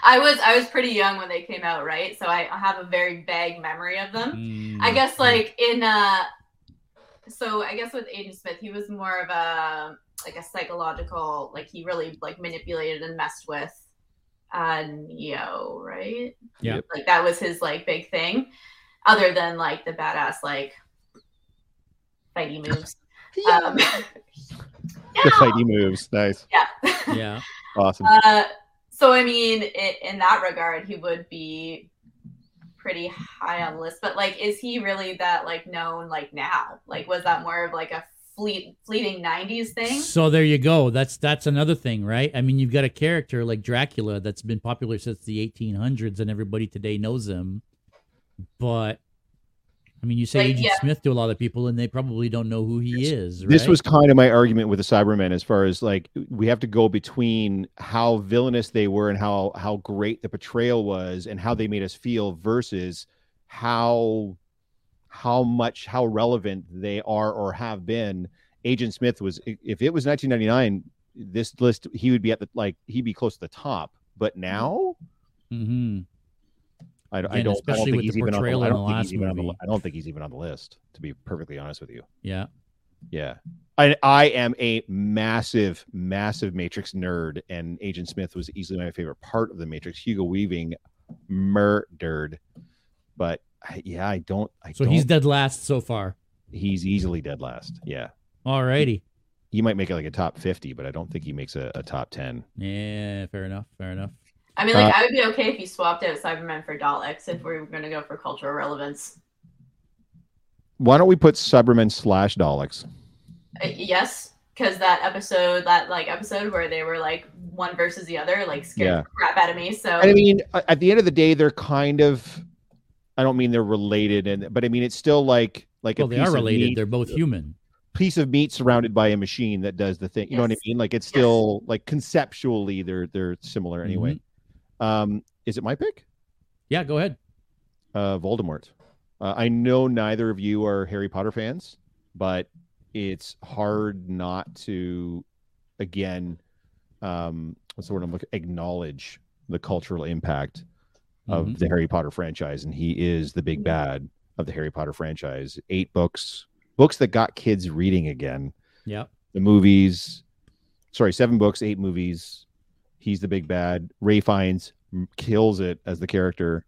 I was I was pretty young when they came out, right? So I I have a very vague memory of them. Mm, I guess like in uh so I guess with Agent Smith, he was more of a like a psychological, like he really like manipulated and messed with uh Neo, right? Yeah. Like that was his like big thing. Other than like the badass like fighty moves. Um, The fighty moves, nice, yeah. yeah. awesome. Uh, so I mean, it, in that regard, he would be pretty high on the list. But like, is he really that like known like now? Like, was that more of like a fleet fleeting '90s thing? So there you go. That's that's another thing, right? I mean, you've got a character like Dracula that's been popular since the 1800s, and everybody today knows him. But I mean, you say Like, Agent yeah. Smith to a lot of people, and they probably don't know who he is. Right? This was kind of my argument with the Cybermen as far as like we have to go between how villainous they were and how how great the portrayal was and how they made us feel versus how how much how relevant they are or have been. Agent Smith was if it was 1999, this list he would be at the like he'd be close to the top. But now mm-hmm. I, I don't, I don't especially think with he's the even on the, portrayal I in don't the think last he's even on the movie. I don't think he's even on the list to be perfectly honest with you. Yeah. Yeah. I I am a massive, massive Matrix nerd, and Agent Smith was easily my favorite part of the Matrix. Hugo Weaving murdered. But I, yeah, I don't I So don't, he's dead last so far. he's easily dead last. Yeah. Alrighty. He might make it like a top 50, but I don't think he makes a, a top 10. Yeah. Fair enough. Fair enough. I mean, like, Uh, I would be okay if you swapped out Cybermen for Daleks if we were going to go for cultural relevance. Why don't we put Cybermen slash Daleks? Uh, yes, because that episode, that like episode where they were like one versus the other, like scared Yeah. the crap out of me. So I mean, at the end of the day, they're kind of. I don't mean they're related, and but I mean it's still like like Well, a they piece are of related. meat- They're both human. piece of meat surrounded by a machine that does the thing. You know what I mean? Like it's Yes. still like conceptually they're they're similar anyway. Mm-hmm. Um, is it my pick? Yeah. Go ahead. Uh, Voldemort. Uh, I know neither of you are Harry Potter fans, but it's hard not to, again, um, what's the word I'm looking? Acknowledge the cultural impact of Mhm. the Harry Potter franchise, and he is the big bad of the Harry Potter franchise. Eight books, books that got kids reading again. Yeah. The movies, sorry, seven books, eight movies. He's the big bad. Ralph Fiennes m- kills it as the character.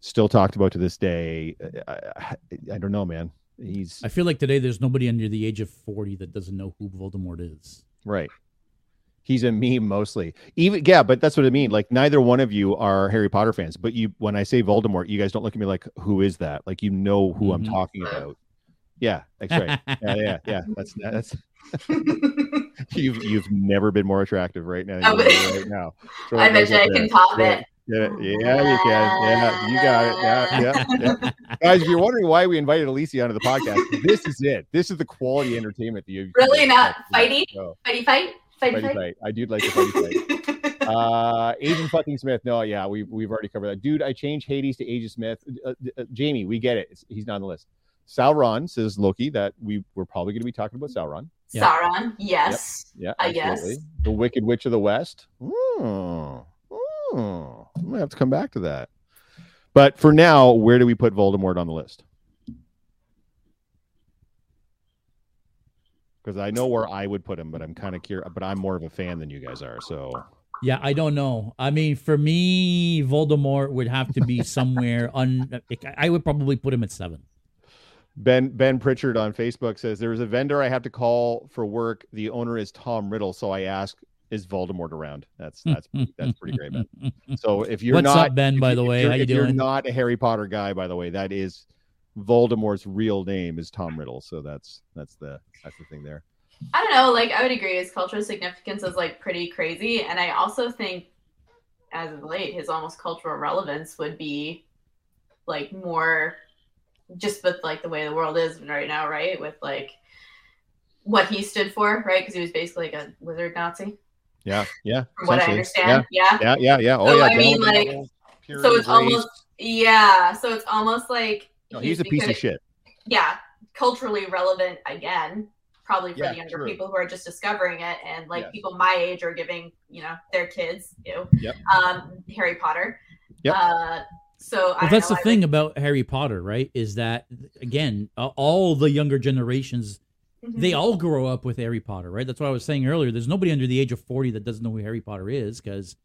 Still talked about to this day. I, I, I don't know, man. He's I feel like today there's nobody under the age of 40 that doesn't know who Voldemort is. right. He's a meme mostly. Even yeah, but that's what I mean. Like neither one of you are Harry Potter fans, but you when I say Voldemort, you guys don't look at me like who is that? Like you know who I'm Mhm. talking about. Yeah, that's right. yeah, yeah, yeah. That's that's you've you've never been more attractive right now. Oh, You right now. Throw I it bet you I there. can top Yeah, it. Yeah, yeah, you can. Yeah, you got it. Yeah, yeah, yeah. Guys, if you're wondering why we invited Alicia onto the podcast, this is it. This is the quality entertainment that you Really not Yeah, fighty? no, Fighty fight? Fighty fighty fight? fight. I do like the fighty fight. Uh, Agent fucking Smith. No, yeah, we've we've already covered that. Dude, I changed Hades to Agent Smith. Uh, uh, Jamie, we get it. It's, he's not on the list. Sauron says Loki that we we're probably going to be talking about Sauron. Yeah. Sauron, yes. Yeah, I guess. The Wicked Witch of the West. Hmm. Hmm. I might have to come back to that. But for now, where do we put Voldemort on the list? Because I know where I would put him, but I'm kind of curious. But I'm more of a fan than you guys are. So Yeah, I don't know. I mean, for me, Voldemort would have to be somewhere on. I would probably put him at seven. Ben Ben Pritchard on Facebook says there's a vendor I have to call for work. The owner is Tom Riddle, so I ask, is Voldemort around? That's that's that's pretty great, Ben. So if you're What's not up, Ben? if By you- the if way, you're- how you if you're not a Harry Potter guy, by the way, that is Voldemort's real name is Tom Riddle. So that's that's the that's the thing there. I don't know. Like I would agree, his cultural significance is like pretty crazy, and I also think, as of late, his almost cultural relevance would be like more, just with like the way the world is right now, right? With like what he stood for, right? Because he was basically like a wizard Nazi, Yeah, yeah. from what I understand. Yeah. Yeah, yeah, yeah, yeah. Oh So, yeah. I mean, like, So it's almost yeah. So it's almost like No, he's a piece of shit. yeah, culturally relevant again, probably for Yeah, the younger true. people who are just discovering it, and like Yes. people my age are giving, you know, their kids, you know, Yep. um, Harry Potter. Yep. Uh, so Well, don't that's know, the I thing about Harry Potter, right? Is that again, uh, all the younger generations would- they all grow up with Harry Potter, right? That's what I was saying earlier. There's nobody under the age of 40 that doesn't know who Harry Potter is because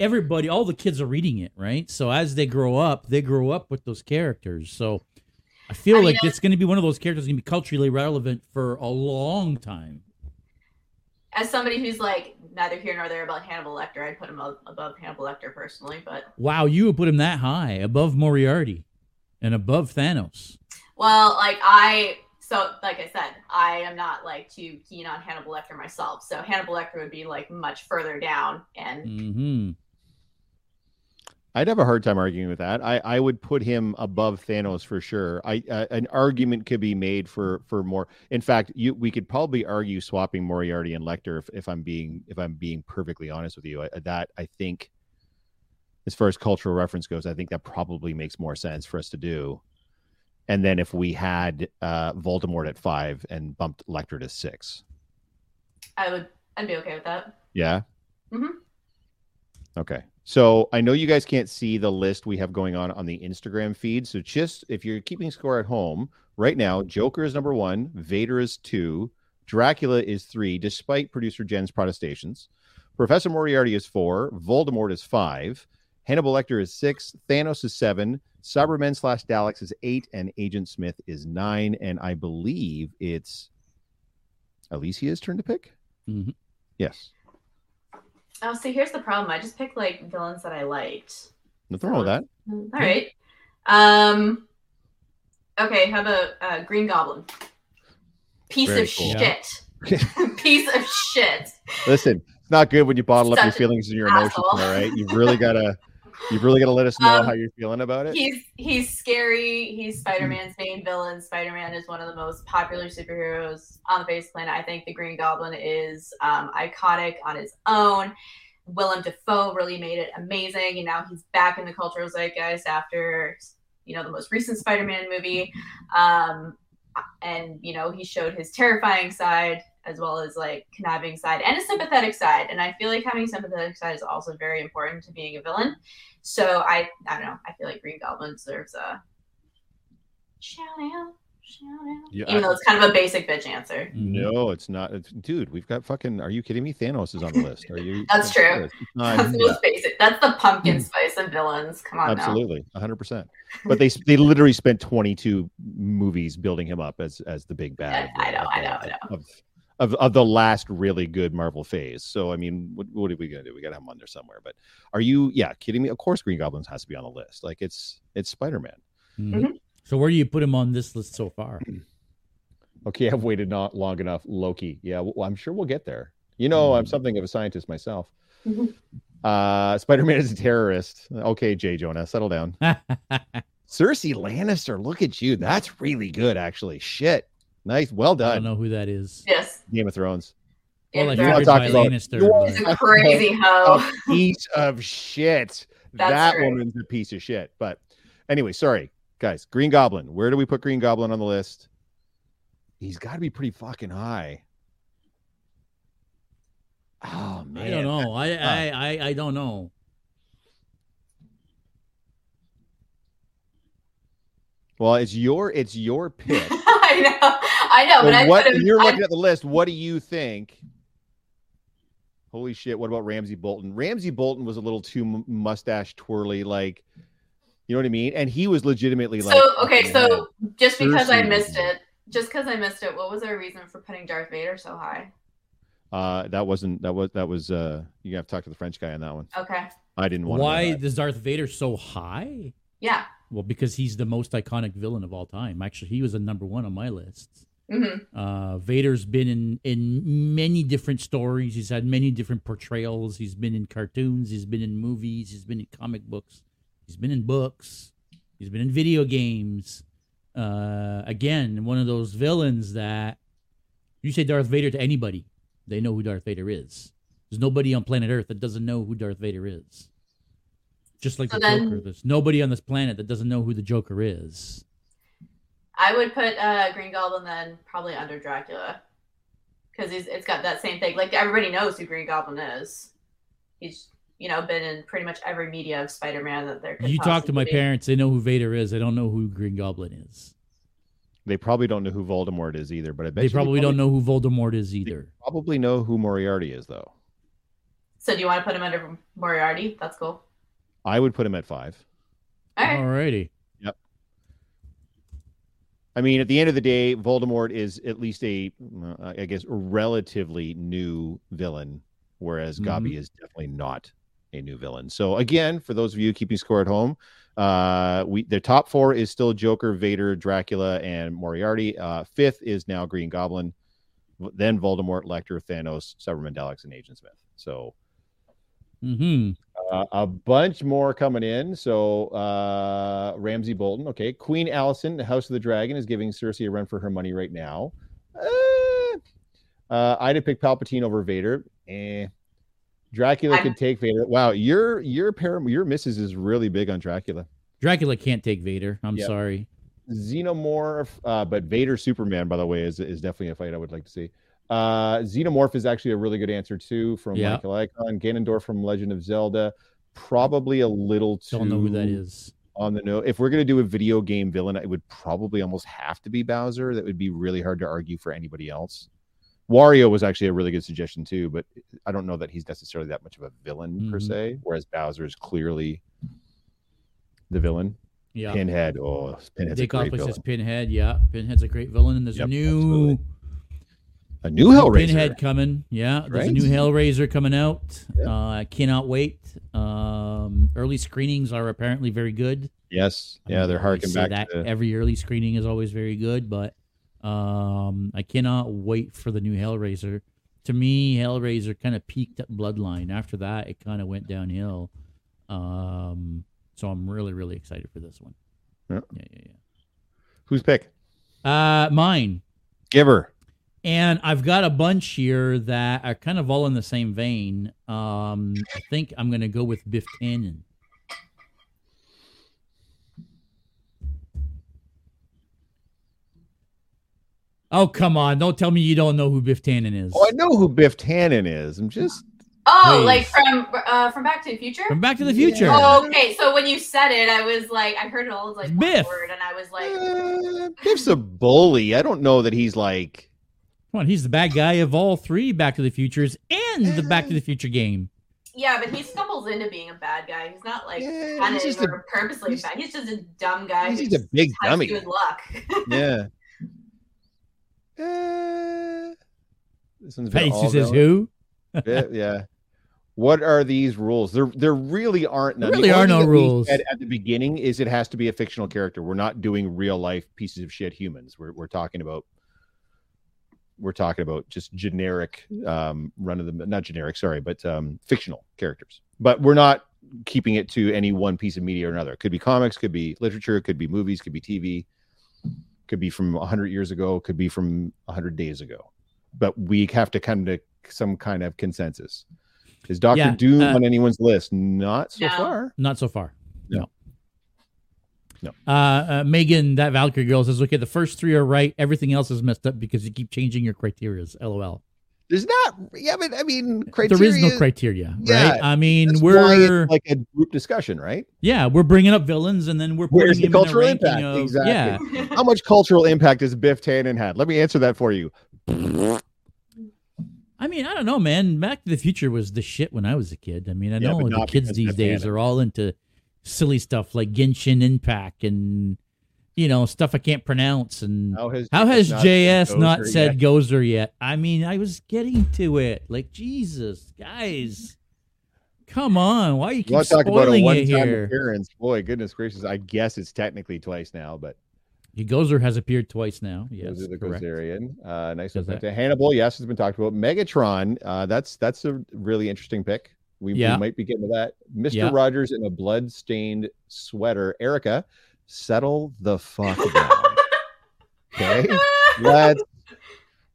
everybody, all the kids are reading it, right? So as they grow up, they grow up with those characters. So I feel I mean, like I- it's going to be one of those characters going to be culturally relevant for a long time. as somebody who's like neither here nor there about Hannibal Lecter, I'd put him above Hannibal Lecter personally, but Wow, you would put him that high, above Moriarty and above Thanos. well, like I. So, like I said, I am not like too keen on Hannibal Lecter myself. So Hannibal Lecter would be like much further down, and hmm I'd have a hard time arguing with that. I, I would put him above Thanos for sure. I uh, an argument could be made for for more. In fact, you we could probably argue swapping Moriarty and Lecter if, if I'm being if I'm being perfectly honest with you. I, that I think, as far as cultural reference goes, I think that probably makes more sense for us to do. And then if we had uh, Voldemort at five and bumped Lecter to six, I would I'd be okay with that. yeah. Mm-hmm. Okay. So I know you guys can't see the list we have going on on the Instagram feed. So just if you're keeping score at home right now, Joker is number one, Vader is two, Dracula is three, despite producer Jen's protestations. Professor Moriarty is four, Voldemort is five, Hannibal Lecter is six, Thanos is seven, Cybermen slash Daleks is eight, and Agent Smith is nine. And I believe it's Alicia's turn to pick. Mhm. Yes. Oh, see, here's the problem. I just picked like villains that I liked. Nothing wrong with that. All right. Um. Okay. How about uh, Green Goblin? Piece Very of cool. shit. Piece of shit. Listen, it's not good when you bottle up your feelings and your emotions, asshole. all right? You've really gotta you've really gotta let us know Um, how you're feeling about it. He's he's scary. He's Spider Man's main villain. Spider Man is one of the most popular superheroes on the face planet. I think the Green Goblin is um, iconic on his own. Willem Dafoe really made it amazing, and now he's back in the cultural zeitgeist after you know the most recent Spider Man movie. Um, and you know he showed his terrifying side as well as like conniving side and a sympathetic side. And I feel like having a sympathetic side is also very important to being a villain. So I I don't know. I feel like Green Goblin deserves a shout out, shout out. Yeah, Even I- though it's kind of a basic bitch answer. Mhm. No, it's not. It's, dude, we've got fucking. Are you kidding me? Thanos is on the list. Are you? That's true. It's not- That's the most basic. That's the pumpkin spice of villains. Come on. Hmm. Absolutely, hundred percent. But they they literally spent twenty two movies building him up as as the big bad. I know, of I the- know, I know. Of, of, of the last really good Marvel phase. So I mean, what, what are we gonna do? We gotta have him on there somewhere. But are you? Yeah, kidding me? Of course, Green Goblins has to be on the list. Like it's it's Spider Man. Mhm. So where do you put him on this list so far? Okay, I've waited not long enough. Loki. Yeah, well, I'm sure we'll get there. You know, I'm Mhm. something of a scientist myself. Mhm. Uh, Spider Man is a terrorist. Okay, Jay Jonah, settle down. Cersei Lannister, look at you. That's really good, actually. Shit. Nice. Well done. I don't know who that is. Yes. Game of Thrones. Well, I If You wanna talk about- Lannister. you but- a crazy hoe. A piece of shit. That's that true. woman's a piece of shit. But anyway, sorry, guys. Green Goblin. Where do we put Green Goblin on the list? He's got to be pretty fucking high. Oh man, I don't know. I, I, I, I don't know. Well, it's your it's your pick. I I know, I know, So I what, put him. when you're I- looking at the list, what do you think? Holy shit! What about Ramsay Bolton? Ramsay Bolton was a little too mustache twirly, like you know what I mean. And he was legitimately like, so okay, fucking so just because I missed it, just because I missed it, what was our reason for putting Darth Vader so high? Uh, that wasn't that was that was uh you have to talk to the French guy on that one. Okay, I didn't want. Why To know is Darth Vader so high? yeah. Well, because he's the most iconic villain of all time. Actually, he was a number one on my list. hmm Uh, Vader's been in in many different stories. He's had many different portrayals. He's been in cartoons. He's been in movies. He's been in comic books. He's been in books. He's been in video games. Uh, again, one of those villains that you say Darth Vader to anybody, they know who Darth Vader is. There's nobody on planet Earth that doesn't know who Darth Vader is. Just like So the then- Joker, there's nobody on this planet that doesn't know who the Joker is. I would put uh, Green Goblin then probably under Dracula because it's got that same thing. Like everybody knows who Green Goblin is. He's you know been in pretty much every media of Spider-Man that there. Could You talk to my be. parents, they know who Vader is. They don't know who Green Goblin is. They probably don't know who Voldemort is either, but I bet They you probably don't know who Voldemort is either. Probably know who Moriarty is though. So do you want to put him under Moriarty? That's cool. I would put him at five. All righty. Yep. I mean, at the end of the day, Voldemort is at least a, uh, I guess, relatively new villain, whereas Mhm. Gabi is definitely not a new villain. So again, for those of you keeping score at home, uh, we the top four is still Joker, Vader, Dracula, and Moriarty. Uh, fifth is now Green Goblin, then Voldemort, Lecter, Thanos, Cybermen Daleks, and Agent Smith. So hmm uh, a bunch more coming in. So uh, Ramsay Bolton, okay. Queen Alicent, the House of the Dragon, is giving Cersei a run for her money right now. Uh, uh, I'd have picked Palpatine over Vader. Eh. Dracula I'm- could take Vader. Wow, your your param- your missus is really big on Dracula. Dracula can't take Vader. I'm Yep. sorry. Xenomorph, uh, but Vader Superman, by the way, is is definitely a fight I would like to see. Uh, Xenomorph is actually a really good answer too from Yeah. Michael Icon. Ganondorf from Legend of Zelda, probably a little too Don't know who that is. on the note. If we're gonna do a video game villain, it would probably almost have to be Bowser. That would be really hard to argue for anybody else. Wario was actually a really good suggestion too, but I don't know that he's necessarily that much of a villain per Mhm. se. Whereas Bowser is clearly the villain. Yeah. Pinhead, oh, Pinhead's a Dick great Office villain. Pinhead. Yeah. Pinhead's a great villain. And there's Yep, a new absolutely. A new Hellraiser. Pinhead coming. Yeah. There's a new Hellraiser coming out. Uh, I cannot wait. Um, early screenings are apparently very good. Yes, yeah, they're I harking back that to every early screening is always very good, but um, I cannot wait for the new Hellraiser. To me, Hellraiser kind of peaked at Bloodline. After that, it kind of went downhill. Um, so I'm really, really excited for this one. Yeah. yeah, yeah. who's pick? Uh, mine. Giver. And I've got a bunch here that are kind of all in the same vein. Um, I think I'm going to go with Biff Tannen. Oh, come on. Don't tell me you don't know who Biff Tannen is. Oh, I know who Biff Tannen is. I'm just Oh, Please. like from uh, from Back to the Future. From Back to the Future. Yeah. Oh, okay. So when you said it, I was like, I heard it all as like Biff. word, and I was like, uh, Biff's a bully. I don't know that he's like Come on, he's the bad guy of all three Back to the Futures and the Back to the Future game. yeah, but he stumbles into being a bad guy. He's not like Yeah, he's just a- purposely he's- bad. He's just a dumb guy. he's just a big has dummy. good luck. Yeah. Uh, this one's been says who? yeah, yeah. What are these rules? There, there really aren't. none. There The really are no thing that we rules. said At the beginning, is it has to be a fictional character. We're not doing real life pieces of shit humans. We're we're talking about. We're talking about just generic, um, run of the not generic, sorry, but um, fictional characters. But we're not keeping it to any one piece of media or another. It could be comics, could be literature, could be movies, could be TV, could be from hundred years ago, could be from hundred days ago. But we have to come to some kind of consensus. Is Doctor Yeah, Doom uh, on anyone's list? Not so No. far. Not so far. No. No. Uh, uh, Megan, that Valkyrie girl says, okay, the first three are right. Everything else is messed up because you keep changing your criterias. LOL. There's not. Yeah, but I mean, criteria. There is no criteria, Yeah, right? I mean, That's why it's we're like a group discussion, right? yeah, we're bringing up villains, and then we're Where's putting the them in a cultural impact? of Exactly. yeah. How much cultural impact has Biff Tannen had? Let me answer that for you. I mean, I don't know, man. Back to the Future was the shit when I was a kid. I mean, I Yeah, know the kids these days Tannen. are all into silly stuff like Genshin Impact and you know stuff I can't pronounce. And How has how has not JS not Gozer said yet? Gozer yet? I mean, I was getting to it. Like Jesus, guys, come on! Why you You keep want to talk about a spoiling it one-time here? appearance? Boy, goodness gracious! I guess it's technically twice now, but Gozer has appeared twice now. Yes, the correct. Gozerian. Uh, nice that- Hannibal, yes, has been talked about. Megatron, uh, that's that's a really interesting pick. We, we might be getting to that. Mr. Yeah. Rogers in a blood-stained sweater. Erica, settle the fuck down. okay, let's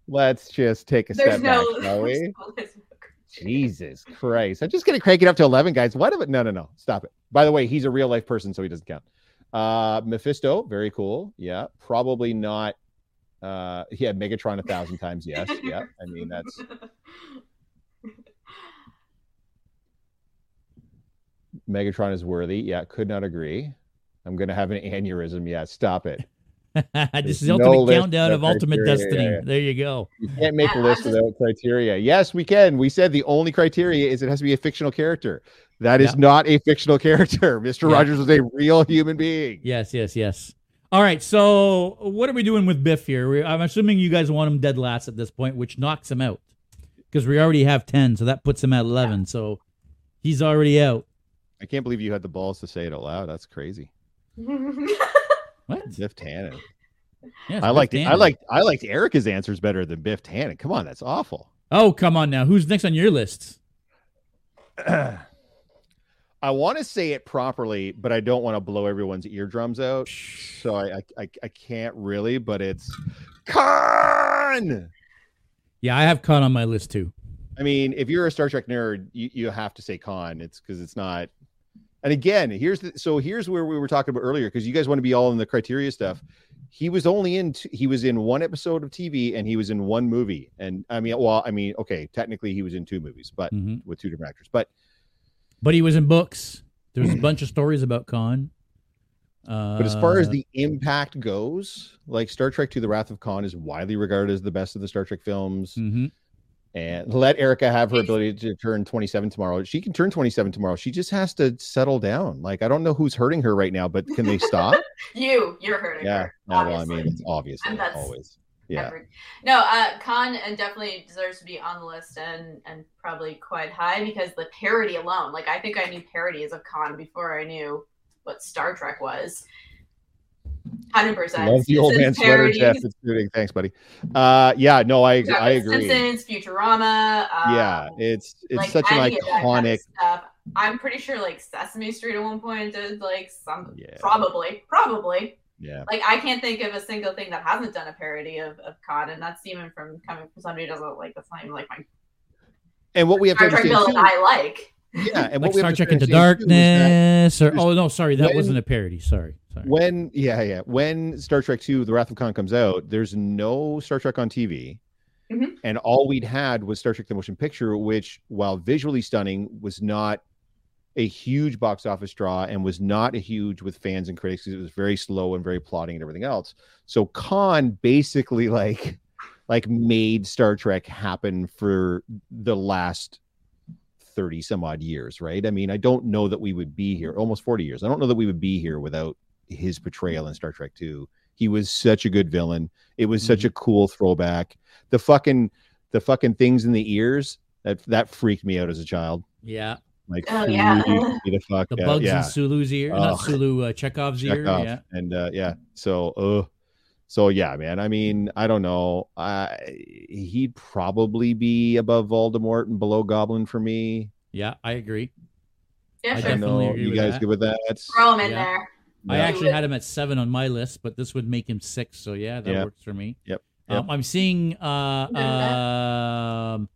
let's just take a There's step no. back, shall we? there's no criteria. Jesus Christ. I'm just going to crank it up to 11, guys. What if it? No, no, no. Stop it. By the way, he's a real life person, so he doesn't count. Uh, Mephisto, very cool. Yeah. Probably not. Uh, yeah, Megatron a thousand times. Yes. Yeah. I mean, that's Megatron is worthy. Yeah. Could not agree. I'm going to have an aneurysm. Yeah. Stop it. this is no ultimate list countdown of of Ultimate criteria, Destiny. yeah, yeah. There you go. You can't make a list without criteria. Yes, we can. We said the only criteria is it has to be a fictional character. That is Yeah. not a fictional character. Mr. Yeah. Rogers was a real human being. Yes, yes, yes. All right. So, what are we doing with Biff here? We, I'm assuming you guys want him dead last at this point, which knocks him out because we already have 10. So, that puts him at 11. So, he's already out. I can't believe you had the balls to say it out loud. That's crazy. What? Biff Tannen. Yes, I liked I liked I liked Erica's answers better than Biff Tannen. Come on, that's awful. Oh, come on now. Who's next on your list? I want to say it properly, but I don't want to blow everyone's eardrums out. So I I, I, I can't really, but it's Khan. Yeah, I have Khan on my list too. I mean, if you're a Star Trek nerd, you, you have to say Khan. It's because it's not. And again, here's the so here's where we were talking about earlier because you guys want to be all in the criteria stuff. He was only in t- he was in one episode of TV and he was in one movie. And I mean, well, I mean, okay, technically he was in two movies, but hmm with two different actors. But But he was in books. There's a bunch of stories about Khan. Uh, but as far as the impact goes, like Star Trek Two the Wrath of Khan is widely regarded as the best of the Star Trek films. Mhm. And let Erica have her ability to turn 27 tomorrow. She can turn 27 tomorrow. She just has to settle down. Like I don't know who's hurting her right now, but can they stop? you, you're hurting yeah. her. No, well, I mean, it's obviously And that's- always. Yeah. No, uh, Khan and definitely deserves to be on the list and and probably quite high because the parody alone. Like I think I knew parodies of Khan before I knew what Star Trek was. Hundred percent. Love the old man sweater, Jeff. It's shooting. Thanks, buddy. Uh, yeah, no, I I agree. Simpsons, Futurama. Um, Yeah, it's it's like such an any kind of iconic. I'm pretty sure like Sesame Street at one point did like some Yeah. probably probably Yeah, like I can't think of a single thing that hasn't done a parody of, of Khan, and that's even from coming from somebody who doesn't like that's not even like my and what we have to Star Trek understand too, I like. yeah, and like what we Star have to Trek Into understand that Darkness, or oh no, sorry, that when- wasn't a parody. Sorry, sorry. when yeah yeah when Star Trek Two: The Wrath of Khan comes out, there's no Star Trek on TV. Mhm. And all we'd had was Star Trek: The Motion Picture, which, while visually stunning, was not a huge box office draw and was not a huge with fans and critics. 'cause It was very slow and very plotting and everything else. So Khan basically like like made Star Trek happen for the last 30 some odd years, right? I mean, I don't know that we would be here almost 40 years. I don't know that we would be here without his portrayal in Star Trek 2. He was such a good villain. It was such a cool throwback. The fucking the fucking things in the ears that that freaked me out as a child. Yeah, Like Oh, yeah. freaked me the fuck the out. bugs yeah. in Sulu's ear, not Ugh. Sulu, uh, Chekov's ear. Yeah, And uh yeah. So uh so yeah, man. I mean, I don't know. I he'd probably be above Voldemort and below Goblin for me. yeah, I agree. Yeah, I sure. I definitely know agree you with guys that. good with that. Throw him in Yeah. there. I actually had him at seven on my list, but this would make him six. So yeah, that Yeah. works for me. Yep. Um, I'm seeing uh, Yeah. um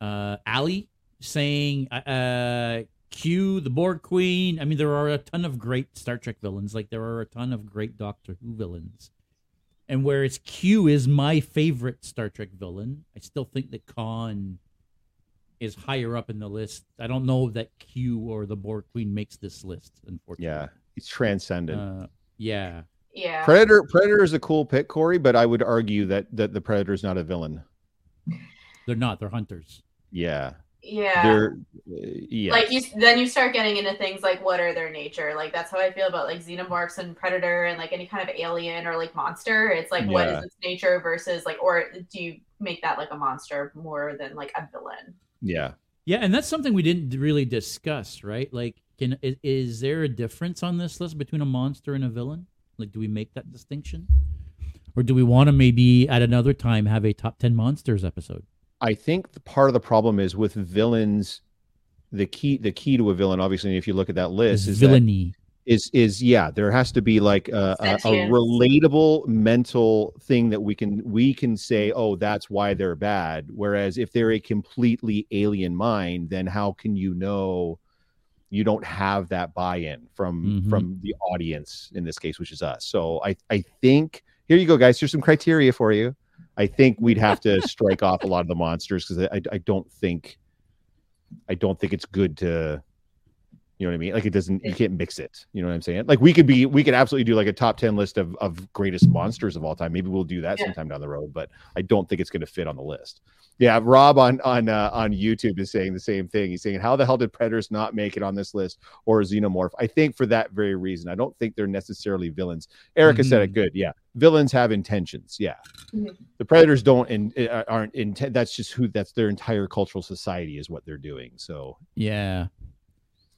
uh, Ali saying uh, uh, Q, the Borg Queen. I mean, there are a ton of great Star Trek villains. Like there are a ton of great Doctor Who villains. And whereas Q is my favorite Star Trek villain, I still think that Khan is higher up in the list. I don't know that Q or the Borg Queen makes this list, unfortunately. Yeah, he's transcendent. Uh, yeah. Yeah. Predator Predator is a cool pick, Corey, but I would argue that that the Predator is not a villain. They're not. They're hunters. Yeah, yeah. they're uh, yeah. Like you, then you start getting into things like what are their nature? Like that's how I feel about like xenomorphs and predator and like any kind of alien or like monster. It's like what Yeah. is its nature versus like, or do you make that like a monster more than like a villain? yeah. Yeah, and that's something we didn't really discuss, right? Like, can is, is there a difference on this list between a monster and a villain? Like, do we make that distinction, or do we want to maybe at another time have a top ten monsters episode? I think the part of the problem is with villains. The key, the key to a villain, obviously, if you look at that list, is that, villainy. is is yeah, there has to be like a, a, a relatable mental thing that we can we can say, oh, that's why they're bad. Whereas if they're a completely alien mind, then how can you know? You don't have that buy-in from Mhm. from the audience in this case, which is us. So I I think here you go, guys. Here's some criteria for you. I think we'd have to strike off a lot of the monsters because I, I don't think I don't think it's good to you know what I mean? Like it doesn't you can't mix it. You know what I'm saying? Like we could be we could absolutely do like a top 10 list of, of greatest monsters of all time. Maybe we'll do that Yeah. sometime down the road, but I don't think it's gonna fit on the list. Yeah, Rob on on uh, on YouTube is saying the same thing. He's saying, "How the hell did predators not make it on this list or xenomorph?" I think for that very reason. I don't think they're necessarily villains. Erica said it good. Yeah, villains have intentions. Yeah, Mhm. the predators don't and uh, aren't intent. That's just who. That's their entire cultural society is what they're doing. So Yeah,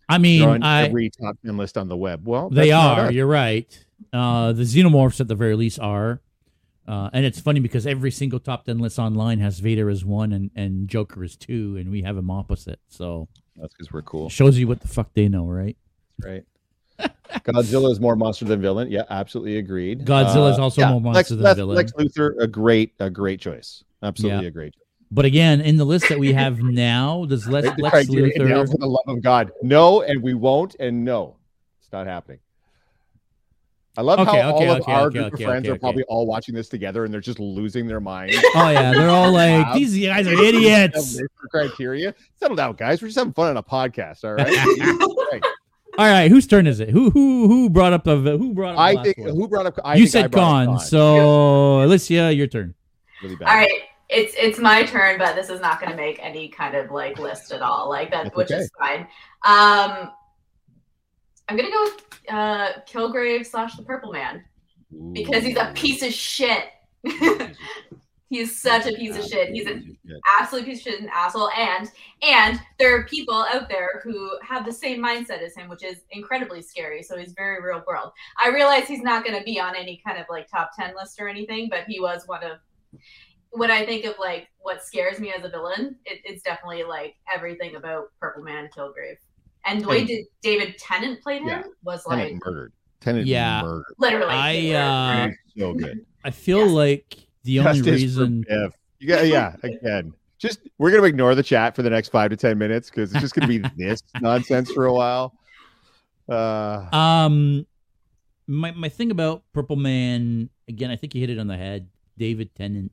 I they're mean, on I every top ten list on the web. Well, they are. You're right. Uh, the xenomorphs at the very least are. Uh, and it's funny because every single top ten list online has Vader as one and, and Joker as two, and we have them opposite. So That's because we're cool, shows you what the fuck they know, right? right? Godzilla is more monster than villain. Yeah, absolutely agreed. Godzilla is Uh, also more monster Lex, than Lex, villain. Lex Luthor, a great, a great choice. Absolutely Yeah. a great. choice. But again, in the list that we have now, does Lex, Right, the Lex criteria now, for the love of God, no, and we won't, and no, it's not happening. I love Okay, how okay, all of our okay, group okay, of friends okay, are probably all watching this together, and they're just losing their minds. Oh yeah, they're all like these guys are idiots. criteria. Settle down, guys. We're just having fun on a podcast. All right. Right. All right, whose turn is it? Who who who brought up the who brought up? the I last think one? who brought up. I you think said brought up Khan, Khan. so Alicia, your turn. really bad. All right. It's it's my turn, but this is not going to make any kind of like list at all. Like that, That's which okay. is fine. Um, I'm gonna go with uh, Kilgrave slash the Purple Man because he's a piece of shit. he's such a piece of shit. He's an absolute piece of shit, an asshole, and and there are people out there who have the same mindset as him, which is incredibly scary. So he's very real world. I realize he's not going to be on any kind of like top ten list or anything, but he was one of. When I think of like what scares me as a villain, it, it's definitely like everything about Purple Man Kilgrave. And the way And- did David Tennant played him Yeah. was like Tennant murdered. Tennant Yeah. murdered. literally. I uh, so good. I feel Yes. like the only Justice for reason Biff. You got yeah. Again, just we're gonna ignore the chat for the next five to ten minutes because it's just gonna be this nonsense for a while. Uh, Um, my my thing about Purple Man again, I think you hit it on the head. David Tennant,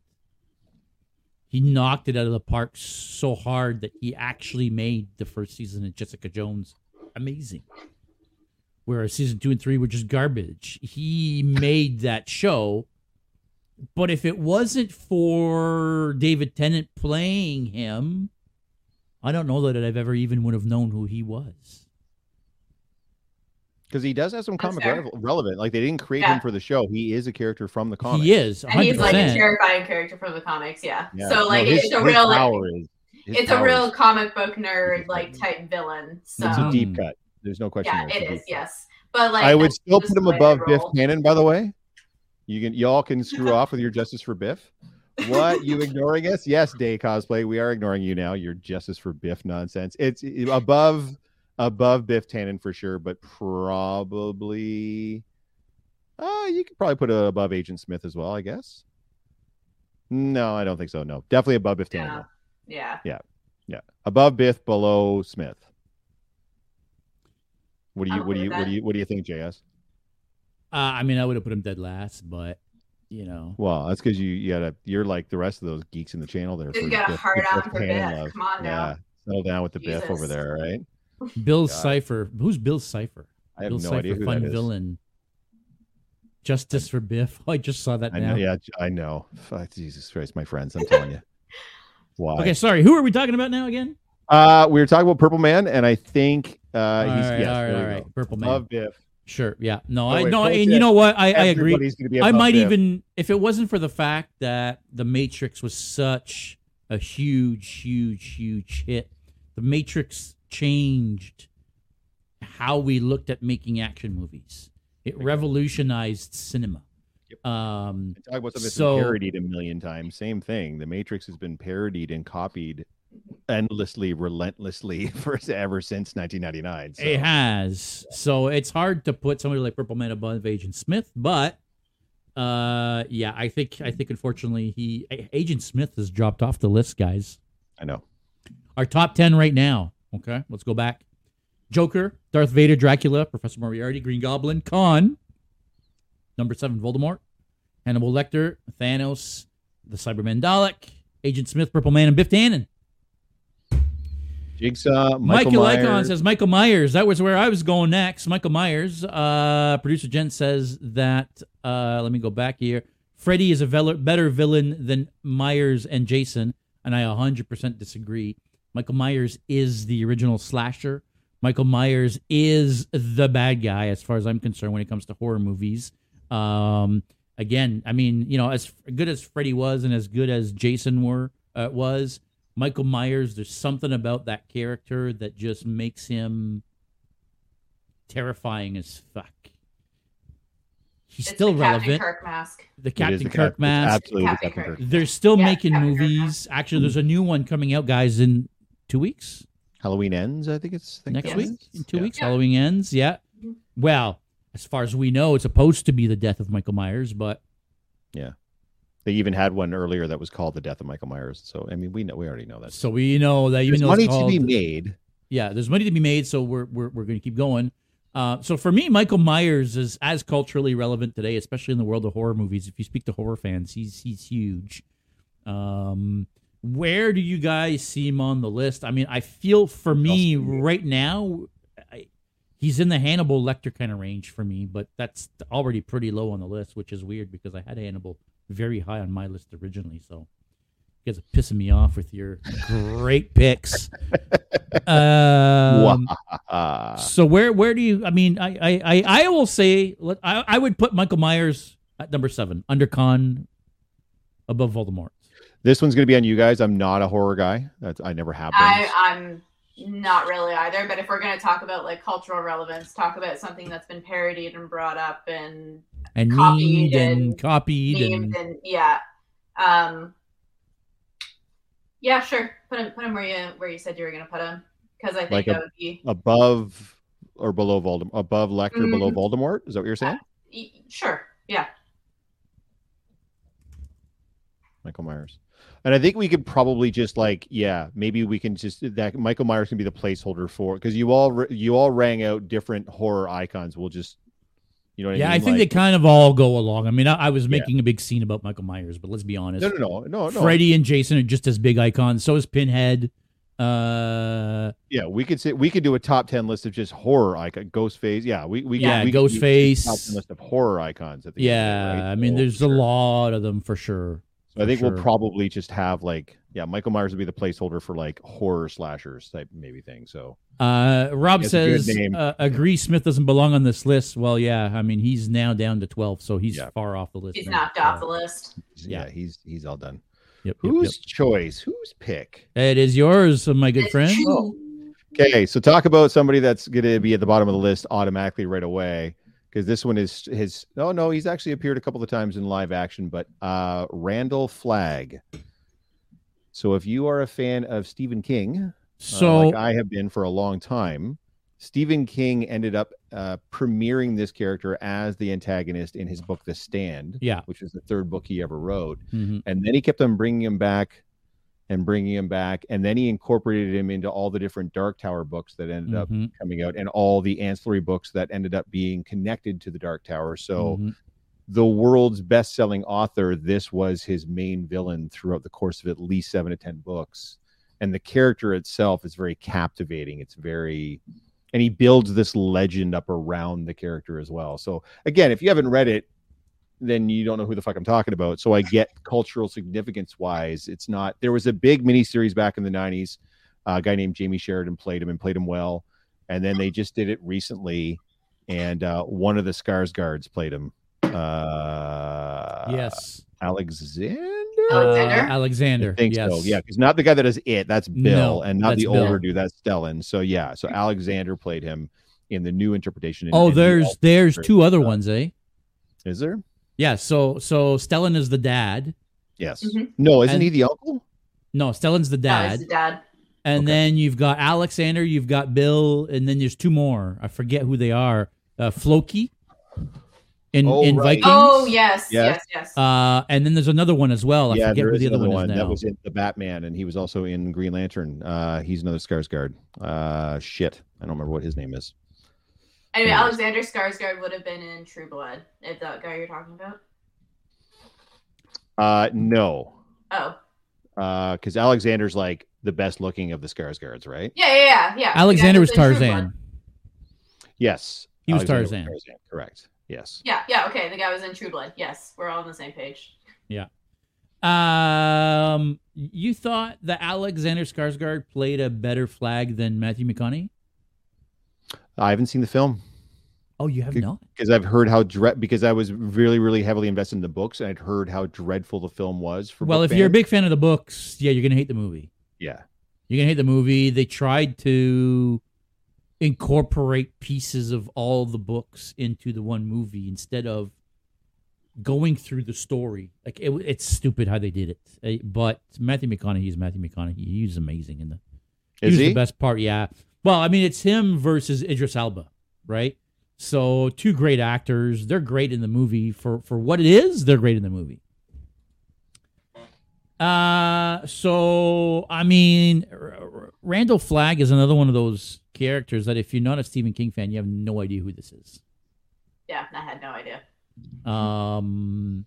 he knocked it out of the park so hard that he actually made the first season of Jessica Jones amazing. Whereas season two and three were just garbage. He made that show, but if it wasn't for David Tennant playing him, I don't know that I've ever even would have known who he was. Because he does have some That's comic re- relevant. Like they didn't create Yeah. him for the show. He is a character from the comics. He is, and he's like a terrifying character from the comics. Yeah. Yeah. So No, like his- it's a his real like is- his it's a real is- comic book nerd like type villain. So It's a deep cut. There's no question. yeah, there. It's a it deep is. cut. Yes, but like I would still put him the way I above Biff Tannen. By the way. You can y'all can screw off with your justice for Biff. What you ignoring us? Yes, Day Cosplay. We are ignoring you now. Your justice for Biff nonsense. It's eh, above above Biff Tannen for sure, but probably uh you could probably put it above Agent Smith as well, I guess. No, I don't think so. No. Definitely above Biff Tannen. Yeah. though. Yeah. Yeah. Above Biff, below Smith. What do you I'm what do you with what do you what do you think, JS? Uh, I mean, I would have put him dead last, but you know. Well, that's because you you gotta you're like the rest of those geeks in the channel there. You for got a Biff- hard Biff on for Biff. love. Come on now. Yeah, settle down with the Biff over there, right? Bill God. Cipher. Who's Bill Cipher? I have Bill no Cipher, idea who fun that is. villain. Justice for Biff. Oh, I just saw that I now. know, yeah, I know. Fuck, Jesus Christ, my friends, I'm telling you. Why? Okay, sorry. Who are we talking about now again? Uh, we were talking about Purple Man, and I think uh, all he's right, yes, all right, there we all go. Purple Man. Love Biff. Sure. Yeah. No, I no, and you know what? I, I agree. Everybody's gonna be I above might Biff. even, if it wasn't for the fact that The Matrix was such a huge, huge, huge hit, The Matrix changed how we looked at making action movies. It revolutionized cinema. Um, Talk about something So- parodied a million times. Same thing. The Matrix has been parodied and copied endlessly, relentlessly for ever since 1999. So. It has. So it's hard to put somebody like Purple Man above Agent Smith, but uh yeah, I think I think unfortunately he Agent Smith has dropped off the list, guys. I know. Our top 10 right now. Okay, let's go back. Joker, Darth Vader, Dracula, Professor Moriarty, Green Goblin, Khan, number 7 Voldemort, Hannibal Lecter, Thanos, the Cyberman Dalek, Agent Smith, Purple Man and Biff Tannen. Jigsaw, Michael, Michael, Icon says Michael Myers. That was where I was going next. Michael Myers. Uh, producer Jen says that. Uh, let me go back here. Freddy is a better villain than Myers and Jason, and I 100% disagree. Michael Myers is the original slasher. Michael Myers is the bad guy, as far as I'm concerned, when it comes to horror movies. Um, again, I mean, you know, as good as Freddy was and as good as Jason were uh, was, Michael Myers, there's something about that character that just makes him terrifying as fuck. He's It's still the Captain relevant. Kirk mask. The Captain the Kirk Cap- mask. Absolutely, the Captain Captain Kirk. Kirk. They're still Yeah, making Captain Kirk movies. Actually, there's a new one coming out, guys, in two weeks. Halloween ends. I think it's I think Next that week, is. in two Yeah. weeks, Yeah. Halloween ends. Yeah. Well, as far as we know, it's supposed to be the death of Michael Myers, but yeah, They even had one earlier that was called "The Death of Michael Myers." So I mean, we know we already know that. so we know that even There's though money it's called, to be made. yeah, there's money to be made, so we're we're, we're going to keep going. Uh, so for me, Michael Myers is as culturally relevant today, especially in the world of horror movies. If you speak to horror fans, he's he's huge. Um, where do you guys see him on the list? I mean, I feel for me Else do you? right now, I, he's in the Hannibal Lecter kind of range for me, but that's already pretty low on the list, which is weird because I had Hannibal very high on my list originally. So you guys are pissing me off with your great picks. Um, so where where do you? I mean, I I I, I will say I I would put Michael Myers at number seven, under Khan, above Voldemort. This one's going to be on you guys. I'm not a horror guy. That's I never have been. I, I'm not really either, but if we're going to talk about like cultural relevance, talk about something that's been parodied and brought up and And Copied and, and copied and memed and yeah, um, yeah, sure. Put him, put him where you where you said you were going to put him because I think Like a- that would be above or below Voldemort, above Lecter, below Mhm. Voldemort. Is that what you're saying? y- sure. Yeah, Michael Myers. And I think we could probably just like, yeah, maybe we can just that Michael Myers can be the placeholder for because you all you all rang out different horror icons. We'll just, you know, what yeah, I I think Like- they kind of all go along. I mean, I, I was Yeah. making a big scene about Michael Myers, but let's be honest. no, no, no, no, no. Freddy and Jason are just as big icons. So is Pinhead. Uh, Yeah, we could say we could do a top ten list of just horror icon, Ghostface. Yeah, we we Yeah, we Ghostface. top 10 list of horror icons. At the end yeah, right? I mean, there's sure. a lot of them for sure. So I think for we'll probably just have like, yeah, Michael Myers would be the placeholder for like horror slashers type maybe thing. So Uh, Rob It's a says, name. uh, agree Smith doesn't belong on this list. Well, yeah, I mean, he's now down to 12, so he's Yeah. far off the list. he's now. knocked off the list. yeah, Yeah. he's he's all done. Yep, yep, Whose choice? Whose pick? It is yours, my good friend. true. Okay, so talk about somebody that's going to be at the bottom of the list automatically right away because this one is his. Oh no, he's actually appeared a couple of times in live action, but uh, Randall Flagg. So if you are a fan of Stephen King, uh, So, like I have been for a long time, Stephen King ended up uh, premiering this character as the antagonist in his book The Stand, yeah. which was the third book he ever wrote mhm. and then he kept on bringing him back and bringing him back and then he incorporated him into all the different dark tower books that ended up Mhm. coming out and all the ancillary books that ended up being connected to the dark tower so Mhm. the world's best-selling author, this was his main villain throughout the course of at least seven to ten books. And the character itself is very captivating. It's very, and he builds this legend up around the character as well. So again, if you haven't read it, then you don't know who the fuck I'm talking about. So I get cultural significance wise, it's not. There was a big miniseries back in the '90s. Uh, a guy named Jamey Sheridan played him and played him well, and then they just did it recently, and uh, one of the Skarsgårds played him. Uh, yes, Alexander. Alexander? Uh, Alexander. I think yes. so. Yeah, because not the guy that does it. That's Bill, No, and not that's the Bill. older dude. That's Stellan. So yeah, so Alexander played him in the new interpretation. and- Oh, and he there's also- there's two other ones, eh? Is there? Yeah. So so Stellan is the dad. Yes. Mhm. No, isn't And- he the uncle? No, Stellan's the That dad. was the dad. And Okay. then you've got Alexander, you've got Bill, and then there's two more. I forget who they are. Uh, Floki in Oh, in right. Vikings. Oh yes, Yes. yes, yes. Uh, and then there's another one as well. I yeah, forget there who is the other another one, is now. That was in the Batman, and he was also in Green Lantern. Uh, he's another Skarsgård. Uh, shit, I don't remember what his name is. Anyway, Yes. Alexander Skarsgård would have been in True Blood. If that guy you're talking about. Uh, no, Oh, Uh, because Alexander's like the best looking of the Skarsgårds, right? yeah, yeah, yeah. yeah. Alexander was guy who's in True Tarzan. Yes, He was Alexander Tarzan. Correct. Yes. Yeah, yeah. Okay, the guy was in True Blood. Yes, we're all on the same page. Yeah. Um, you thought that Alexander Skarsgård played a better Flagg than Matthew McConaughey? I haven't seen the film Oh, you have not. because I've heard how dread because I was really really heavily invested in the books and I'd heard how dreadful the film was for. Well, if you're a big fan of the books, yeah, you're gonna hate the movie. yeah, You're gonna hate the movie. They tried to incorporate pieces of all the books into the one movie instead of going through the story. Like it, it's stupid how they did it. Uh, But Matthew McConaughey is Matthew McConaughey. He's amazing in the. is was he? the best part? Yeah. Well, I mean, it's him versus Idris Elba, right? So two great actors. They're great in the movie for for what it is. They're great in the movie. Uh, so I mean, R- R- Randall Flagg is another one of those characters that if you're not a Stephen King fan, you have no idea who this is. Yeah, I had no idea. Um,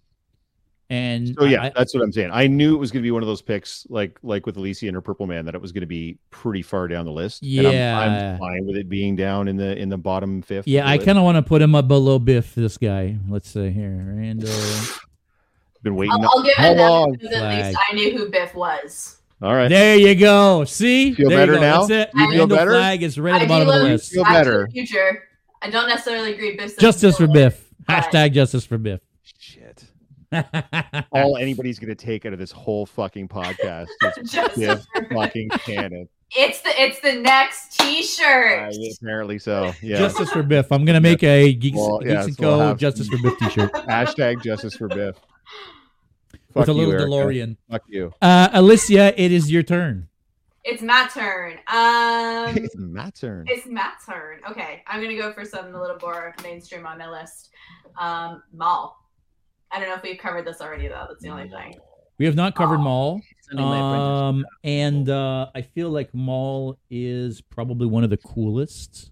and So yeah, I- that's what I'm saying. I knew it was going to be one of those picks, like like with Alicia and her Purple Man, that it was going to be pretty far down the list. And I'm- Yeah. I'm, fine with it being down in the in the bottom fifth. yeah, I kind of want to put him up below Biff. This guy. Let's say here, Randall. been waiting. I'll, I'll give how it that long? because at least I knew who Biff was. All right, There you go. See, Feel there better you go. now? That's it. You feel Randall better? Flagg is right at the bottom of the list. Feel Back to the better. Future. I don't necessarily agree. Biff's the Justice for Biff. Hashtag justice for Biff. Shit. All anybody's going to take out of this whole fucking podcast is Just Biff fucking canon. It's the it's the next Uh, T-shirt. apparently so. Yeah. Justice for Biff. I'm gonna make a Geeks, Well, Geeks yes, and we'll Justice for Biff T-shirt Hashtag justice for Biff. with a little Erica. DeLorean. Fuck you. Uh, Alicia, it is your turn. It's my turn. Um, it's Matt's turn. it's Matt's turn. Okay, I'm gonna go for something a little more mainstream on my list. Um, Maul. I don't know if we've covered this already though. That's the only thing. We have not covered Oh. Maul. Sunday Night Apprentice. Um, and uh, I feel like Maul is probably one of the coolest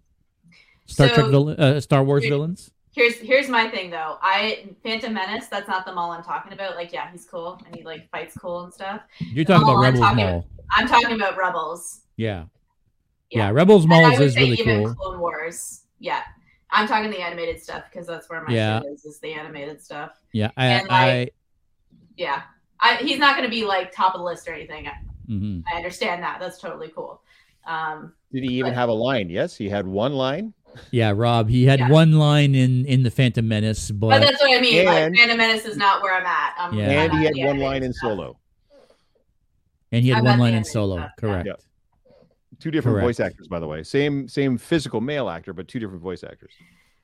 Star So- Trek, vill- uh, Star Wars Here- villains. Here's here's my thing though. I Phantom Menace. That's not the Maul I'm talking about. Like, yeah, he's cool and he like fights cool and stuff. You're talking Oh, about I'm Rebels talking- Maul. I'm talking about Rebels. Yeah. Yeah. yeah, Rebels And Maul is say really even cool. Clone Wars. Yeah, I'm talking the animated stuff because that's where my Yeah. shit is. Is the animated stuff. Yeah, I, And, I, Yeah, I, he's not going to be like top of the list or anything. I, mhm. I understand that. That's totally cool. Um, Did he even but- have a line? Yes, he had one line. yeah, Rob. He had Yeah. one line in in the Phantom Menace, but, but that's what I mean. And- like, Phantom Menace is not where I'm at. Um, Yeah. I'm and he had one line animated in solo. and he had I'm one line in solo. stuff. Correct. Yeah. Two different Correct. voice actors, by the way. Same same physical male actor, but two different voice actors.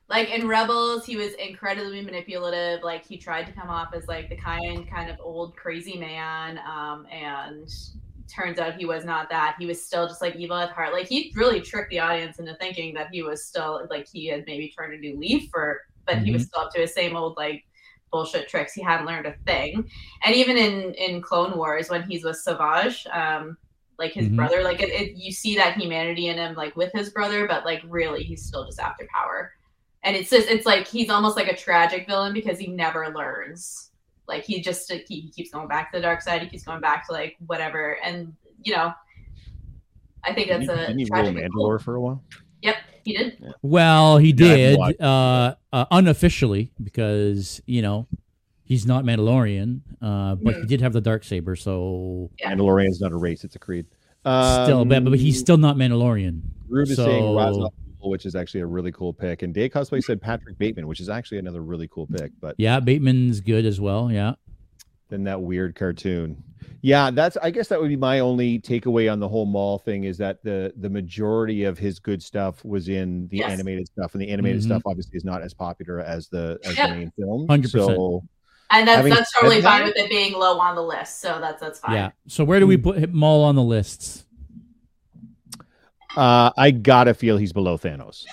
like in rebels he was incredibly manipulative like he tried to come off as like the kind kind of old crazy man um and turns out he was not that he was still just like evil at heart like he really tricked the audience into thinking that he was still like he had maybe turned a new leaf for but he was still up to his same old like bullshit tricks he hadn't learned a thing and even in in clone wars when he's with savage um like his Mhm. brother like it, it, you see that humanity in him like with his brother but like really he's still just after power and it's just it's like he's almost like a tragic villain because he never learns. Like he just he, he keeps going back to the dark side. He keeps going back to like whatever, and you know, I think that's Didn't a didn't he rule tragic. Mandalore for a while? Yep, he did. Well, he Yeah, I haven't did uh, uh, unofficially because you know he's not Mandalorian, uh, but he did have the dark saber, so Yeah. Mandalorian's not a race; it's a creed. still, but, but he's Um, still not Mandalorian. Rube is saying So- Ra's al which is actually a really cool pick, and Day Cosplay said Patrick Bateman, which is actually another really cool pick. But Yeah, Bateman's good as well. Yeah, then that weird cartoon. Yeah, that's. I guess that would be my only takeaway on the whole Maul thing is that the the majority of his good stuff was in the Yes. animated stuff, and the animated Mhm. stuff obviously is not as popular as the as Yep. the main film. 100%. So And that's Having that's totally fine with it being low on the list. So that's that's fine. yeah. So where do we put Maul on the lists? uh, I gotta feel he's below Thanos.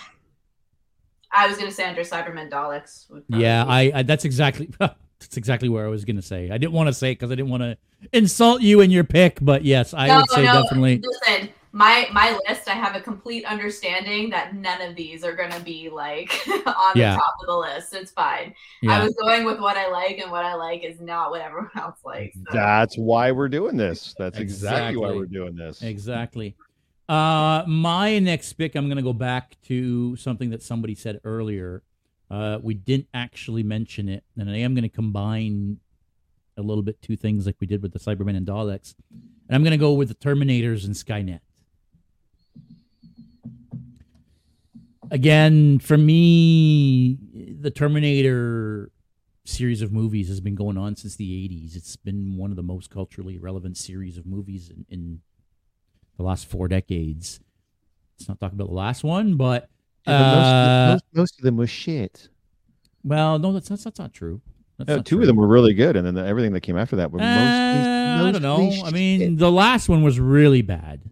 I was gonna say under Cybermen Daleks. Yeah, I, I that's exactly that's exactly where I was gonna say. I didn't want to say it because I didn't want to insult you in your pick, but yes, I No, would say no, definitely. Listen, my my list. I have a complete understanding that none of these are gonna be like on Yeah. the top of the list. It's fine. I was going with what I like, and what I like is not what everyone else likes. so. That's why we're doing this. That's exactly, why we're doing this. exactly. Uh, my next pick, I'm gonna go back to something that somebody said earlier. Uh, we didn't actually mention it, and I am gonna combine a little bit two things like we did with the Cybermen and Daleks, and I'm gonna go with the Terminators and Skynet. Again, for me, the Terminator series of movies has been going on since the 80s. It's been one of the most culturally relevant series of movies in, in the last four decades. Let's not talk about the last one, but Yeah, but most, uh, most, most of them was shit. well, no, that's, that's that's not true. That's No, not two true. of them were really good, and then the, everything that came after that were Uh, mostly. I don't know. mostly I mean, the last one was really bad.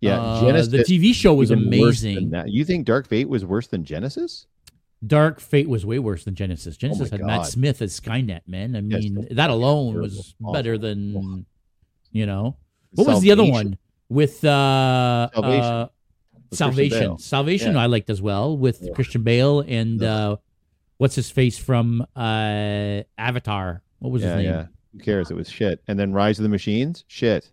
Yeah, Uh, Genisys. the TV show was even worse than amazing. You think Dark Fate was worse than Genisys? Dark Fate was way worse than Genisys. Genisys had Matt Smith as Skynet, man. I mean, that- that alone terrible. was better than, you know. What was the other one with uh Salvation. uh, with Salvation? Salvation, Yeah. I liked as well with Yeah. Christian Bale and uh, what's his face from uh Avatar? What was Yeah, his name? yeah. Who cares? It was shit. And then Rise of the Machines, shit.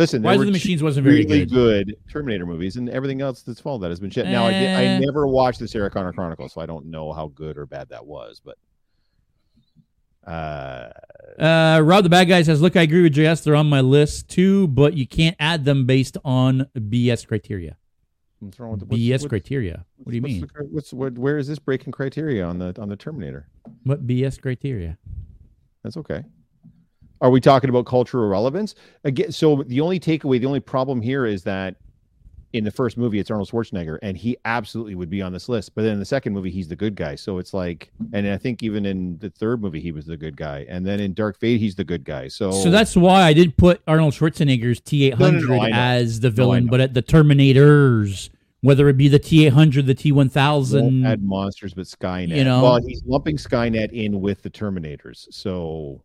Listen, Rise of the Machines wasn't very really good. good. Terminator movies, and everything else that's followed that has been shit. Now, I, did, I Eh. never watched the Sarah Connor Chronicles, so I don't know how good or bad that was. But uh, Uh, Rob the Bad Guy says, "Look, I agree with JS. They're on my list too, but you can't add them based on BS criteria. what's wrong with the what's- BS what's- criteria. What do you what's mean? the what's what, where is this breaking criteria on the on the Terminator? What BS criteria? That's okay. Are we talking about cultural relevance again? So the only takeaway, the only problem here is that in the first movie it's Arnold Schwarzenegger, and he absolutely would be on this list. But then in the second movie, he's the good guy. So it's like, and I think even in the third movie, he was the good guy, and then in Dark Fate, he's the good guy. So So that's why I didn't put Arnold Schwarzenegger's T800 No, no, no, as the villain, but at the Terminators, whether it be the T eight hundred, the T1000, add monsters, but Skynet. you know? well, he's lumping Skynet in with the Terminators. So,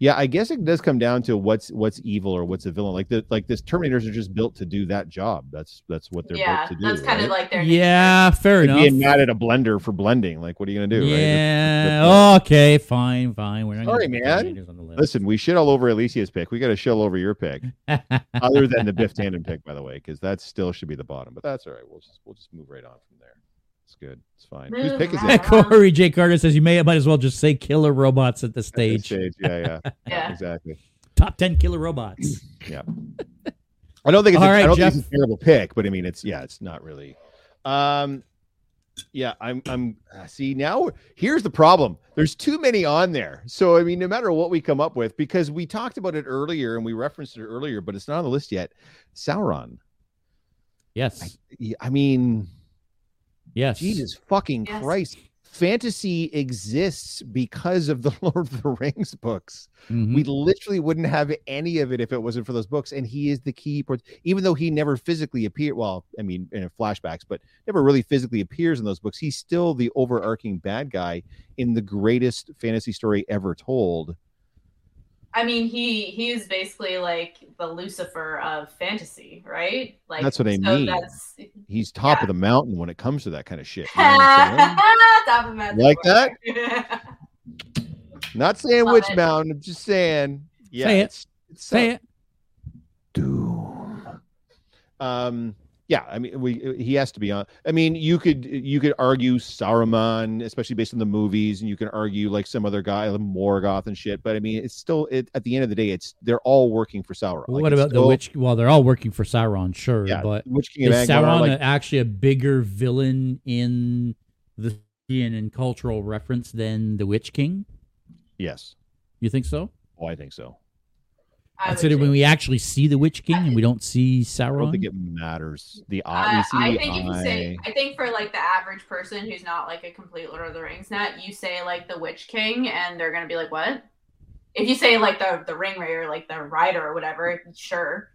yeah, I guess it does come down to what's what's evil or what's a villain. Like the like this Terminators are just built to do that job. That's that's what they're yeah, built to do. Yeah, that's kind of like their Yeah, fair Like enough. being mad at a blender for blending. Like, what are you gonna do? Right? Yeah. okay. Fine. Fine. We're not Sorry, gonna man. On the list. Listen, we shit all over Alicia's pick. We got to shit all over your pick, other than the Biff Tannen pick, by the way, because that still should be the bottom. But that's all right. We'll just we'll just move right on from there. It's good. It's fine. Whose Move pick is right it? Corey J. Carter says you may might as well just say killer robots at the At this stage. stage. Yeah, yeah, Yeah. exactly. Top ten killer robots. I don't think it's All a, right, I don't Jeff. think it's a terrible pick, but I mean it's yeah, it's not really. Um yeah, I'm I'm uh, see now here's the problem. There's too many on there. So I mean no matter what we come up with because we talked about it earlier and we referenced it earlier, but it's not on the list yet. Sauron. Yes. Yeah, I mean Yes. Jesus fucking Yes. Christ. Fantasy exists because of the Lord of the Rings books. Mhm. We literally wouldn't have any of it if it wasn't for those books. And he is the key, part- even though he never physically appeared. Well, I mean, in flashbacks, but never really physically appears in those books. He's still the overarching bad guy in the greatest fantasy story ever told. I mean, he he is basically like the Lucifer of fantasy, right? Like That's what I so mean. That's He's top Yeah. of the mountain when it comes to that kind of shit. you know what Top of Mount Like Everest. Not saying Love which it. mountain. I'm just saying. Yeah, Say it. it's, it's Say it. Doom. Um. Yeah, I mean, we uh, he has to be on. I mean, you could you could argue Saruman, especially based on the movies, and you can argue like some other guy, like Morgoth and shit. But I mean, it's still it at the end of the day, it's they're all working for Sauron. Well, Like, what about the witch? Well, they're all working for Sauron, sure, Yeah, but Witch King is Sauron like, actually a bigger villain in the and cultural reference than the Witch King? yes. You think so? Oh, I think so. I would Consider when we actually see the Witch King and we don't see I don't think it matters. The eye, Uh, I think if you say. I think for like the average person who's not like a complete Lord of the Rings nut, you say like the Witch King, and they're gonna be like, "What?" If you say like the the Ring Raider, like the Rider or whatever, sure.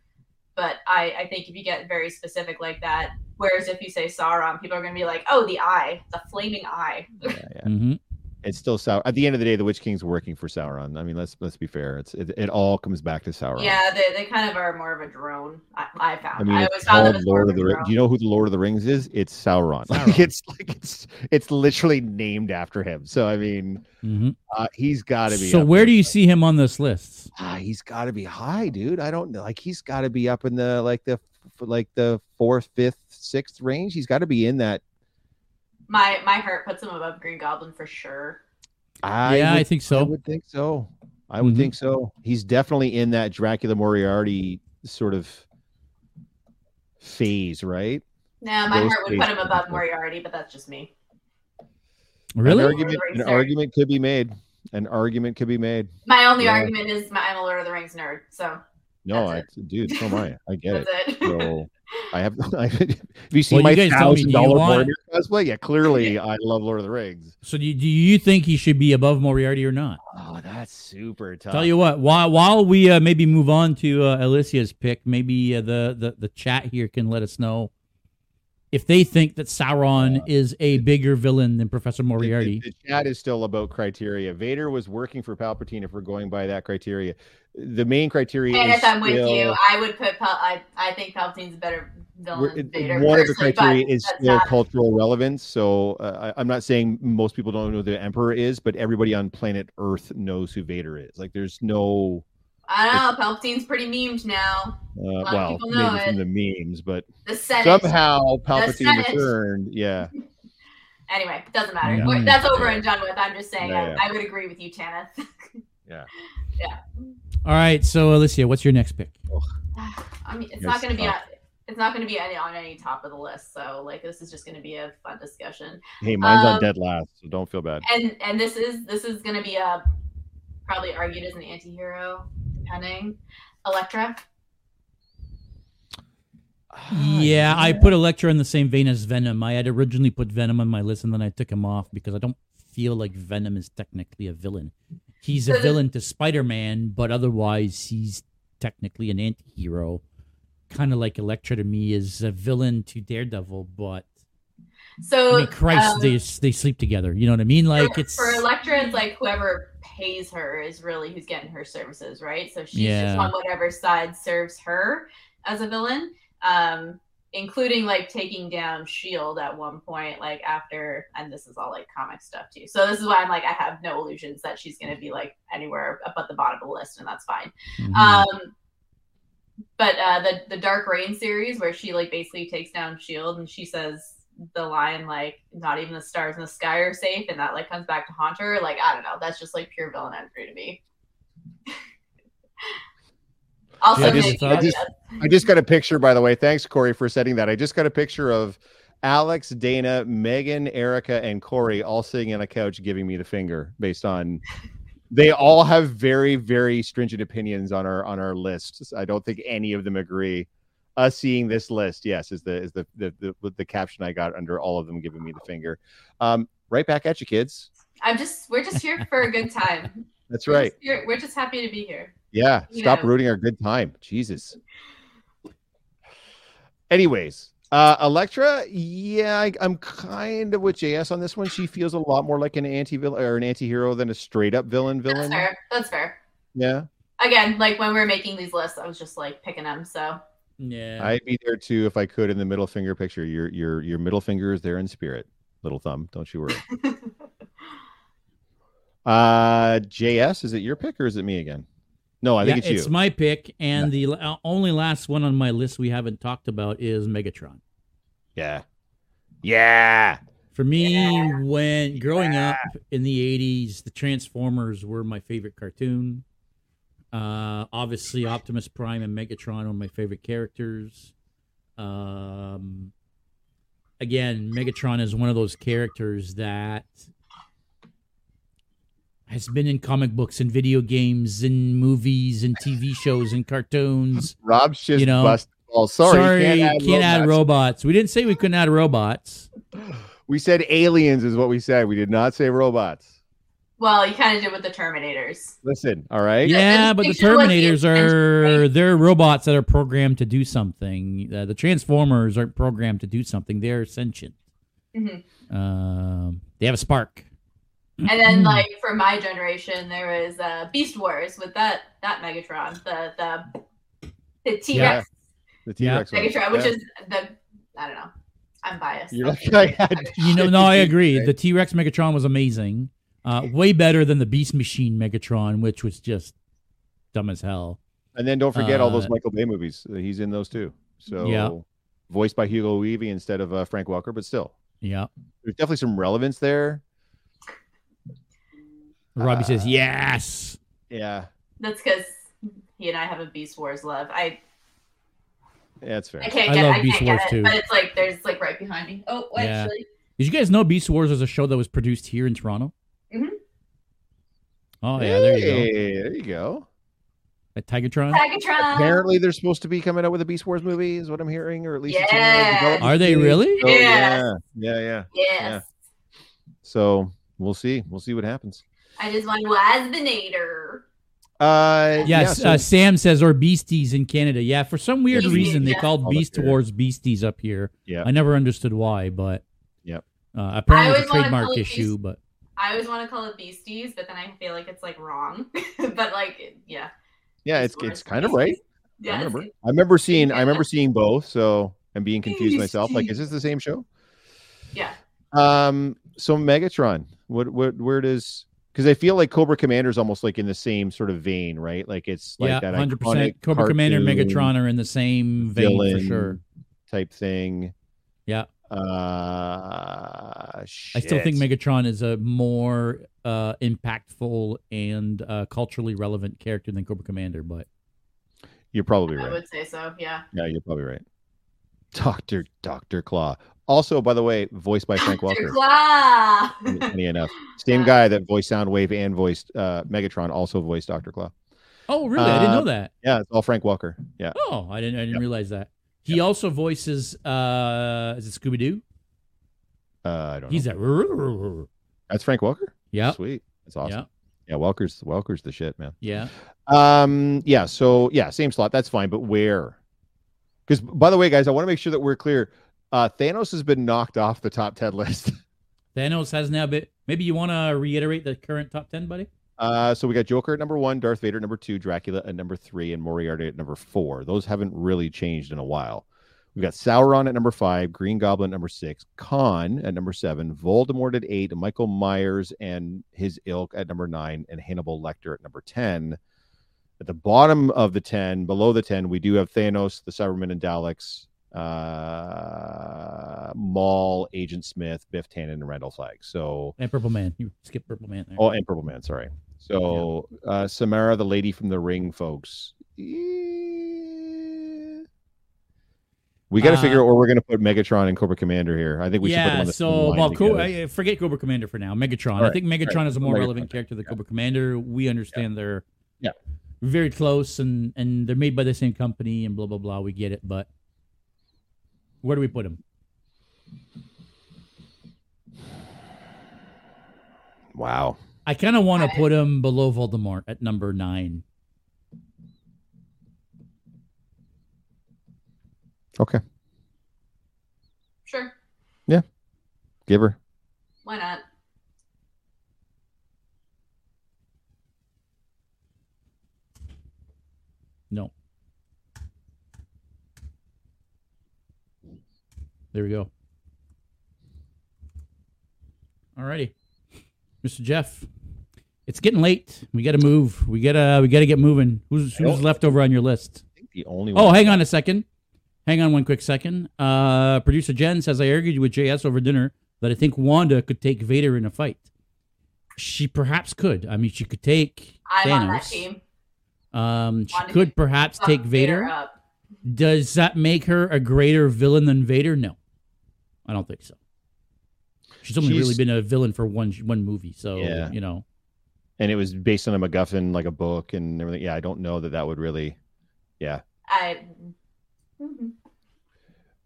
But I I think if you get very specific like that, whereas if you say Sauron, people are gonna be like, "Oh, the eye, the flaming eye." Yeah, yeah. Mhm. It's still Sauron. At the end of the day, the Witch King's working for Sauron. I mean, let's let's be fair. It's it, it all comes back to Sauron. Yeah, they, they kind of are more of a drone. I, I found. I mean, I it's always found them called Lord of of the Rings. Do you know who the Lord of the Rings is? It's Sauron. Like, it's like it's it's literally named after him. So I mean, Mhm. uh, he's got to be. So up where do you see him on this list? Ah, he's got to be high, dude. I don't know. Like he's got to be up in the like the like the fourth, fifth, sixth range. He's got to be in that. My my heart puts him above Green Goblin for sure. I yeah, would, I think so. I would think so. I would Mhm. think so. He's definitely in that Dracula Moriarty sort of phase, right? Nah, my Those heart would put him above are- Moriarty, but that's just me. Really? An argument, Lord an argument could be made. An argument could be made. My only Yeah. argument is my, I'm a Lord of the Rings nerd, so No, I, That's dude, so am I. I get it. it. So I have. I, have you seen Well, my you guys tell me, thousand dollar you dollar want- Boromir cosplay? Yeah, clearly I love Lord of the Rings. So do you, do you think he should be above Moriarty or not? Oh, that's super tough. Tell you what, while while we uh, maybe move on to uh, Alicia's pick, maybe uh, the, the the chat here can let us know if they think that Sauron is a bigger villain than Professor The- the- Moriarty. The, chat is still about criteria. Vader was working for Palpatine. If we're going by that criteria, the main criteria And is if I'm with you, I would put Pal- I I think Palpatine's a better villain than Vader. one of the personally, but criteria is that's still not- cultural relevance. So uh, I, I'm not saying most people don't know who the Emperor is, but everybody on planet Earth knows who Vader is. Like, there's no. I don't know. Palpatine's pretty memed now. Uh, well, people know maybe from the memes, but The somehow Palpatine Senate. returned. Yeah, Anyway, doesn't matter. Yeah. That's over Yeah. and done with. I'm just saying. Yeah, yeah. I, I would agree with you, Tanith. yeah. Yeah. All right, so Alicia, what's your next pick? I mean, it's Yes, not going to be. uh, On, it's not going to be any, on any top of the list. So, like, this is just going to be a fun discussion. Hey, mine's on Um, dead last, so don't feel bad. and and this is this is going to be a probably argued as an anti-hero depending Elektra Yeah, I put Elektra in the same vein as Venom. I had originally put Venom on my list, and then I took him off because I don't feel like Venom is technically a villain. He's a villain to Spider-Man, but otherwise he's technically an anti-hero. Kind of like Elektra to me is a villain to Daredevil, but so I mean, Christ, um, they they sleep together. You know what I mean? Like for, it's for Elektra it's like whoever pays her is really who's getting her services right so she's Yeah. just on whatever side serves her as a villain um including like taking down shield at one point like after and this is all like comic stuff too so this is why i'm like i have no illusions that she's going to be like anywhere up at the bottom of the list and that's fine Mhm. um but uh the the Dark Reign series where she like basically takes down shield and she says the line like not even the stars in the sky are safe and that like comes back to haunt her like i don't know that's just like pure villain entry to me also Yeah, I just- I just- I just got a picture, by the way. Thanks, Corey, for setting that. I just got a picture of Alex, Dana, Megan, Erica, and Corey all sitting on a couch giving me the finger based on they all have very, very stringent opinions on our on our list. I don't think any of them agree. Us seeing this list, yes, is the is the the the, the caption I got under all of them giving me the finger. Um, right back at you, kids. i'm just we're just here for a good time That's We're right. just here- we're just happy to be here Yeah, You stop know. ruining our good time. Jesus. Anyways, uh Elektra, yeah, I, I'm kind of with JS on this one. She feels a lot more like an anti-villain or an anti-hero than a straight up villain Villain. that's villain. fair that's fair Yeah. again, like when we were making these lists, I was just like picking them. So Yeah. I'd be there too if I could in the middle finger picture. Your your your middle finger is there in spirit, little thumb. Don't you worry. uh, JS, is it your pick or is it me again? No, I think Yeah, it's you. It's my pick, and the uh, only last one on my list we haven't talked about is Megatron. Yeah, yeah. For me, Yeah. when growing up in the '80s, the Transformers were my favorite cartoon. Uh, obviously, Optimus Prime and Megatron are my favorite characters. Um, again, Megatron is one of those characters that has been in comic books and video games and movies and TV shows and cartoons. Rob's just You know, busted. Oh, sorry, Sorry, can't add robots. robots. We didn't say we couldn't add robots. We said aliens is what we said. We did not say robots. Well, you kind of did with the Terminators. Listen, all right. Yeah, the but the distinction the Terminators are right? they're robots that are programmed to do something. Uh, the Transformers aren't programmed to do something. They're sentient. Mhm. Um, they have a spark. And then, like for my generation, there was uh, Beast Wars with that that Megatron, the the the T Rex The T Rex. Megatron, which is the I don't know. I'm biased. You're like I had. You know, no, I agree. today. The T Rex Megatron was amazing. Uh, way better than the Beast Machine Megatron, which was just dumb as hell. And then don't forget all those Uh, Michael Bay movies. Uh, He's in those too. So Yeah. voiced by Hugo Weaving instead of uh, Frank Welker, but still, Yeah. there's definitely some relevance there. Robbie says Uh, yes. Yeah, That's because he and I have a Beast Wars love. I yeah, that's fair. I can't I get love I Beast can't Wars get too. but it's like there's like right behind me. Oh, Yeah. Did you guys know Beast Wars was a show that was produced here in Toronto? Oh yeah, there you go. There you go. At Tigertron. Megatron. Apparently, they're supposed to be coming out with a Beast Wars movie, is what I'm hearing, or at least it's in the Yeah. development Are they stage. really? So, Yes. yeah, yeah, yeah. Yes. So we'll see. We'll see what happens. I just want Waspinator. Uh, yeah, Yes, so- uh, Sam says or Beasties in Canada. Yeah, for some weird Beasties, reason they yeah. called Oh, Beast weird. Wars Beasties up here. yeah. I never understood why, but Yep. Uh, apparently, it's a always wanna trademark call issue, Beast- but I always want to call it Beasties, but then I feel like it's like wrong. but like, yeah. Yeah, Beast it's it's kind of Beasties. right. I Yeah. remember. I remember seeing. I remember seeing both. So I'm being confused myself. Like, is this the same show? Yeah. Um. So Megatron. What? What? Where does? Because I feel like Cobra Commander is almost like in the same sort of vein, right? Like it's like yeah, that hundred percent. Cobra Commander and Megatron are in the same vein for sure. type thing. Yeah. Uh, I still think. Megatron is a more uh, impactful and uh, culturally relevant character than Cobra Commander, but You're probably right. I would say so. Yeah. Yeah, you're probably right. Doctor Doctor Claw. Also, by the way, voiced by Frank Dr. Welker. Claw. Funny enough, same Yeah. guy that voiced Soundwave and voiced uh, Megatron also voiced Doctor Claw. oh, really? I didn't Uh, know that. Yeah, it's all Frank Welker. Yeah, Oh, I didn't. I didn't Yep. realize that. He also voices. uh Is it Scooby Doo? uh, I don't He's know. that. That's Frank Welker. Yeah. sweet. That's awesome. Yeah. Yeah, Welker's Welker's the shit, man. Yeah. Um, yeah. So yeah, same slot. That's fine. But where? Because by the way, guys, I want to make sure that we're clear. Uh, Thanos has been knocked off the top ten list. Thanos has now been. Maybe you want to reiterate the current top ten, buddy? Uh, so we got Joker at number one, Darth Vader at number two, Dracula at number three, and Moriarty at number four. Those haven't really changed in a while. We've got Sauron at number five, Green Goblin at number six, Khan at number seven, Voldemort at eight, Michael Myers and his ilk at number nine, and Hannibal Lecter at number 10. At the bottom of the 10, below the 10, we do have Thanos, the Cybermen and Daleks, uh, Maul, Agent Smith, Biff Tannen, and Randall Flagg. So And Purple Man. You skipped Purple Man there. Oh, and Purple Man, sorry. So uh Samara, the lady from the ring, folks. We got to Uh, figure out where we're going to put Megatron and Cobra Commander here. I think we should put them yeah. on the So, well, Co- I- forget Cobra Commander for now. Megatron. I think Megatron alright, is a more Megatron, relevant character than yeah. Cobra Commander. We understand they're Yeah. very close and and they're made by the same company and blah blah blah. We get it, but where do we put them? Wow. I kind of want to put him below Voldemort at number nine. Okay. Sure. Yeah. Give her. Why not? No. There we go. All righty. Mr. Jeff. It's getting late. We got to move. We gotta we gotta get moving. Who's who's left over on your list? The only one. Oh, hang on a second. Hang on one quick second. Uh, producer Jen says I argued with JS over dinner that I think Wanda could take Vader in a fight. She perhaps could. I mean, she could take I'm Thanos. on that team. Um, she Wanda could could perhaps Fuck take Vader. up. Does that make her a greater villain than Vader? No, I don't think so. She's only She's- really been a villain for one one movie, so Yeah. you know. and it was based on a MacGuffin, like a book and everything. Yeah, I don't know that that would really. Yeah. I. Mhm.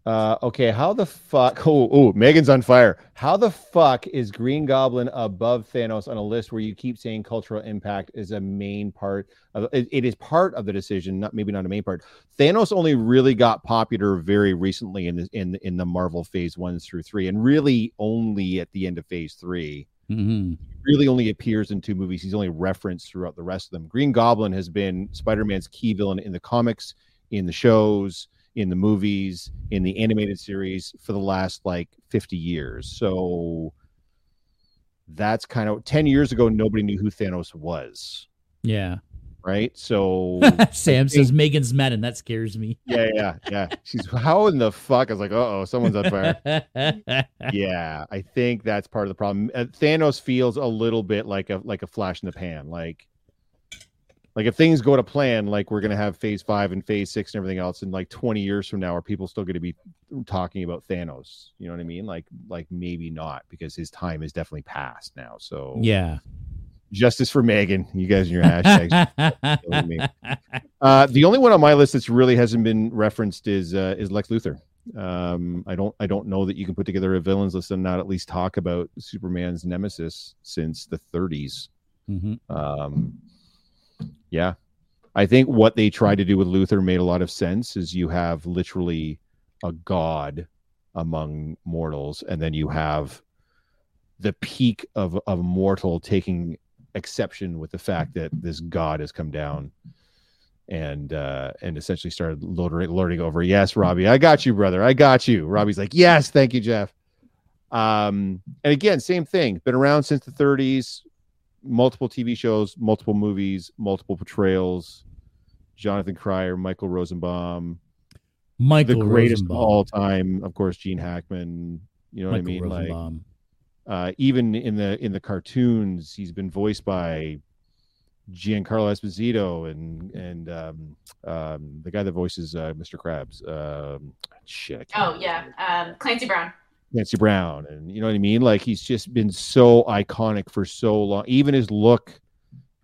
Uh, okay, how the fuck? Oh, oh, Megan's on fire. How the fuck is Green Goblin above Thanos on a list where you keep saying cultural impact is a main part of it, it is part of the decision, not maybe not a main part. Thanos only really got popular very recently in the in in the Marvel Phase One through three, and really only at the end of Phase Three. hmm Really only appears in two movies. He's only referenced throughout the rest of them. Green Goblin has been Spider-Man's key villain in the comics, in the shows, in the movies, in the animated series for the last like 50 years. So that's kind of 10 years ago, nobody knew who Thanos was, Yeah. right? So Sam says Megan's mad, and that scares me. yeah, yeah, yeah. She's how in the fuck? I was like, uh oh, someone's on fire. yeah, I think that's part of the problem. Uh, Thanos feels a little bit like a like a flash in the pan. Like, like if things go to plan, like we're gonna have Phase Five and Phase Six and everything else, in like twenty years from now, are people still going to be talking about Thanos? You know what I mean? Like, like maybe not because his time is definitely past now. So yeah. justice for Megan. You guys and your hashtags. Uh, the only one on my list that's really hasn't been referenced is uh, is Lex Luthor. Um, I don't I don't know that you can put together a villains list and not at least talk about Superman's nemesis since the 30s. hmm Um, yeah, I think what they tried to do with Luthor made a lot of sense. Is you have literally a god among mortals, and then you have the peak of of mortal taking exception with the fact that this god has come down and uh and essentially started lording, lording over. Yes robbie i got you brother. I got you. Robbie's like yes thank you jeff. Um and again same thing. Been around since the 30s multiple tv shows multiple movies multiple portrayals jonathan cryer michael rosenbaum Michael the greatest of all time of course gene hackman you know Michael what i mean like uh, even in the in the cartoons, he's been voiced by Giancarlo Esposito and and um, um, the guy that voices uh, Mr. Krabs. Um, shit. I can't Oh yeah, um, Clancy Brown. Clancy Brown, and you know what I mean. Like he's just been so iconic for so long. Even his look,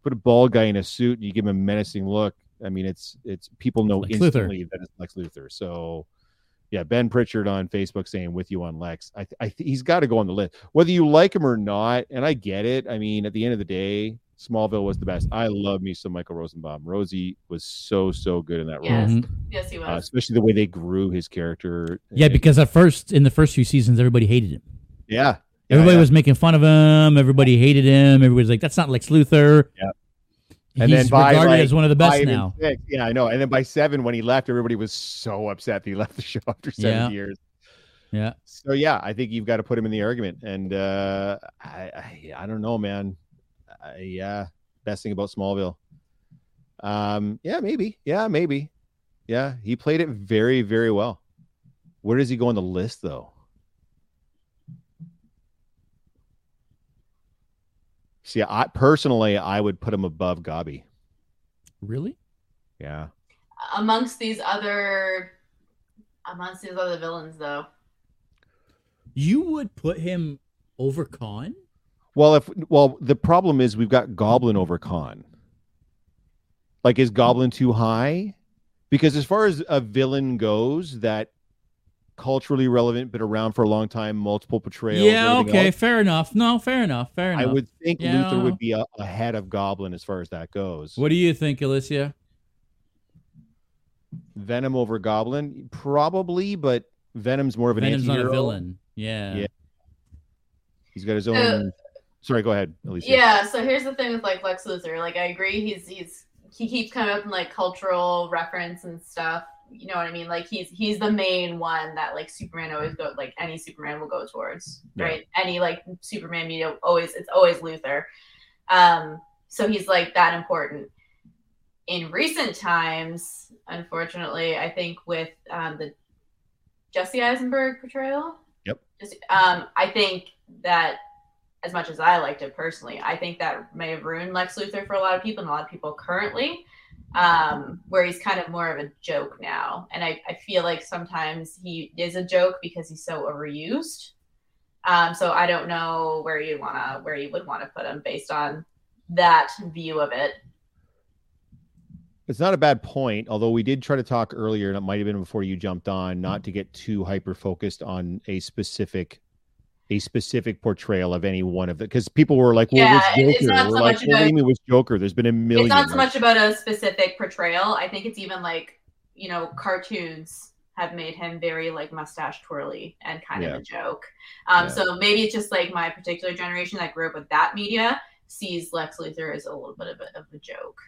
put a bald guy in a suit and you give him a menacing look. I mean, it's it's people know Lex Luthor. instantly that it's Lex Luthor. So, yeah, Ben Pritchard on Facebook saying with you on Lex. I, th- I th- he's got to go on the list, whether you like him or not. And I get it. I mean, at the end of the day, Smallville was the best. I love me some Michael Rosenbaum. Rosie was so so good in that role, Yes. Mhm. Yes, he was. uh, especially the way they grew his character. Yeah, And- because at first, in the first few seasons, everybody hated him. yeah, Yeah, Everybody yeah. was making fun of him. Everybody hated him. Everybody's like, "That's not Lex Luthor." Yeah. He's And then by, regarded like, as one of the best now. six. Yeah, I know. And then by seven, when he left, everybody was so upset that he left the show after seven Yeah. years. Yeah. So yeah, I think you've got to put him in the argument. And uh, I, I, I don't know, man. I, yeah, best thing about Smallville. Um, yeah, maybe. Yeah, maybe. Yeah, he played it very, very well. Where does he go on the list, though? See, I personally, I would put him above Gabi. Really? Yeah. amongst these other, amongst these other villains, though. You would put him over Khan? Well, if well, the problem is we've got Goblin over Khan. Like, is Goblin too high? Because as far as a villain goes, that culturally relevant, been around for a long time, multiple portrayals. yeah. Okay. else, Fair enough. No. Fair enough. Fair enough. I would think Yeah. Luthor would be a, ahead of Goblin as far as that goes. What do you think, Alicia? Venom over Goblin, probably, but Venom's more of an Venom's not a villain. Yeah. Yeah. He's got his own. Uh, Sorry, go ahead, Alicia. Yeah. So here's the thing with like Lex Luthor. Like I agree, he's he's he keeps coming up in like cultural reference and stuff. you know what I mean? Like he's he's the main one that like Superman always go like any Superman will go towards, Yeah. right? Any like Superman media always it's always luthor Um, so he's like that important. In recent times, unfortunately, I think with um, the Jesse Eisenberg portrayal, Yep. just, um, I think that as much as I liked it personally, I think that may have ruined Lex Luthor for a lot of people and a lot of people currently um, where he's kind of more of a joke now. And I, I feel like sometimes he is a joke because he's so overused. Um, so I don't know where you wanna where you would want to put him based on that view of it. It's not a bad point, although we did try to talk earlier, and it might have been before you jumped on, not to get too hyper focused on a specific a specific portrayal of any one of it because people were like, "Well, Yeah, it- it's Joker?" not We're so like, much what do you about- Joker?" There's been a million. It's not so much about a specific portrayal. I think it's even like, you know, cartoons have made him very like mustache twirly and kind Yeah. of a joke. Um, Yeah. So maybe it's just like my particular generation that grew up with that media sees Lex Luthor as a little bit of a, of a joke.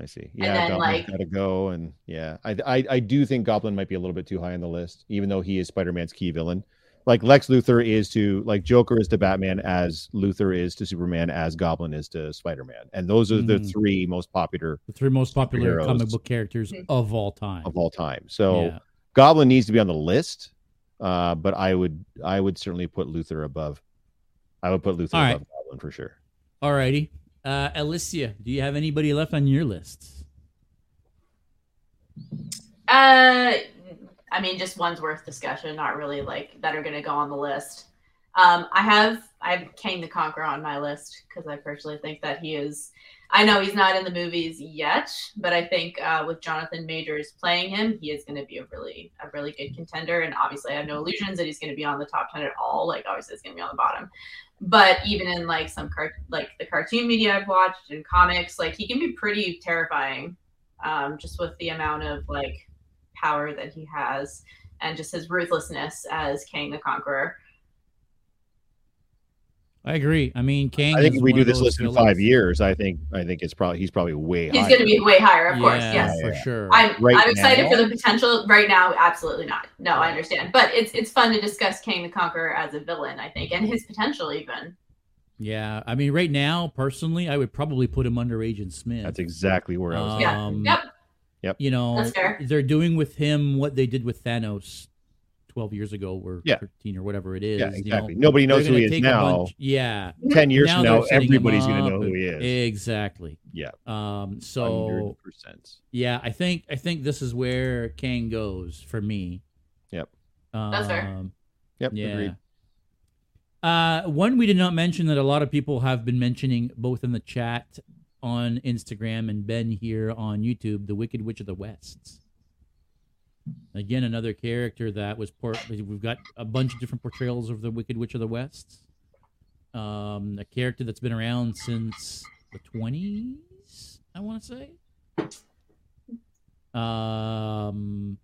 I see. And Yeah, then, Goblin's like- got to go, and yeah, I, I I do think Goblin might be a little bit too high on the list, even though he is Spider Man's key villain. Like Lex Luthor is to like Joker is to Batman as Luthor is to Superman as Goblin is to Spider Man, and those are the Mhm. three most popular The three most popular comic book characters Mhm. of all time. of all time. So yeah. Goblin needs to be on the list, uh, but I would I would certainly put Luthor above. I would put Luthor All right. above Goblin for sure. Alrighty. Uh, Alicia, do you have anybody left on your list? Uh, I mean, just one's worth discussion, not really like that are going to go on the list. Um, I have I have Kang the Conqueror on my list because I personally think that he is. I know he's not in the movies yet, but I think uh, with Jonathan Majors playing him, he is going to be a really a really good contender. And obviously, I have no illusions that he's going to be on the top ten at all. Like obviously, it's going to be on the bottom. But even in like some cart like the cartoon media I've watched and comics, like he can be pretty terrifying, um, just with the amount of like power that he has and just his ruthlessness as Kang the Conqueror. I agree. I mean, Kang. I think if we do this those list in five years, I think I think it's probably he's probably way He's going to be way higher, of course. Yeah, Yes. for sure. I'm, Right I'm excited now? for the potential. Right now, absolutely not. No, I understand, but it's it's fun to discuss Kang the Conqueror as a villain. I think, and his potential even. yeah, I mean, right now, personally, I would probably put him under Agent Smith. That's exactly where I was. Yeah. Um, Yep. You know, they're doing with him what they did with Thanos 12 years ago or Yeah. 13 or whatever it is. Yeah, you know. exactly. Nobody knows who he is now. bunch- yeah. Ten years Now from now, everybody's going to know who he is. Exactly. Yeah. Um. So Hundred percent. yeah, I think I think this is where Kang goes for me. Yep. Um, That's fair. Yep. Yeah. Agreed. Uh, one we did not mention that a lot of people have been mentioning both in the chat on Instagram and Ben here on YouTube, the Wicked Witch of the West. Again, another character that was port. We've got a bunch of different portrayals of the Wicked Witch of the West. Um, a character that's been around since the twenties, I want to say. Um,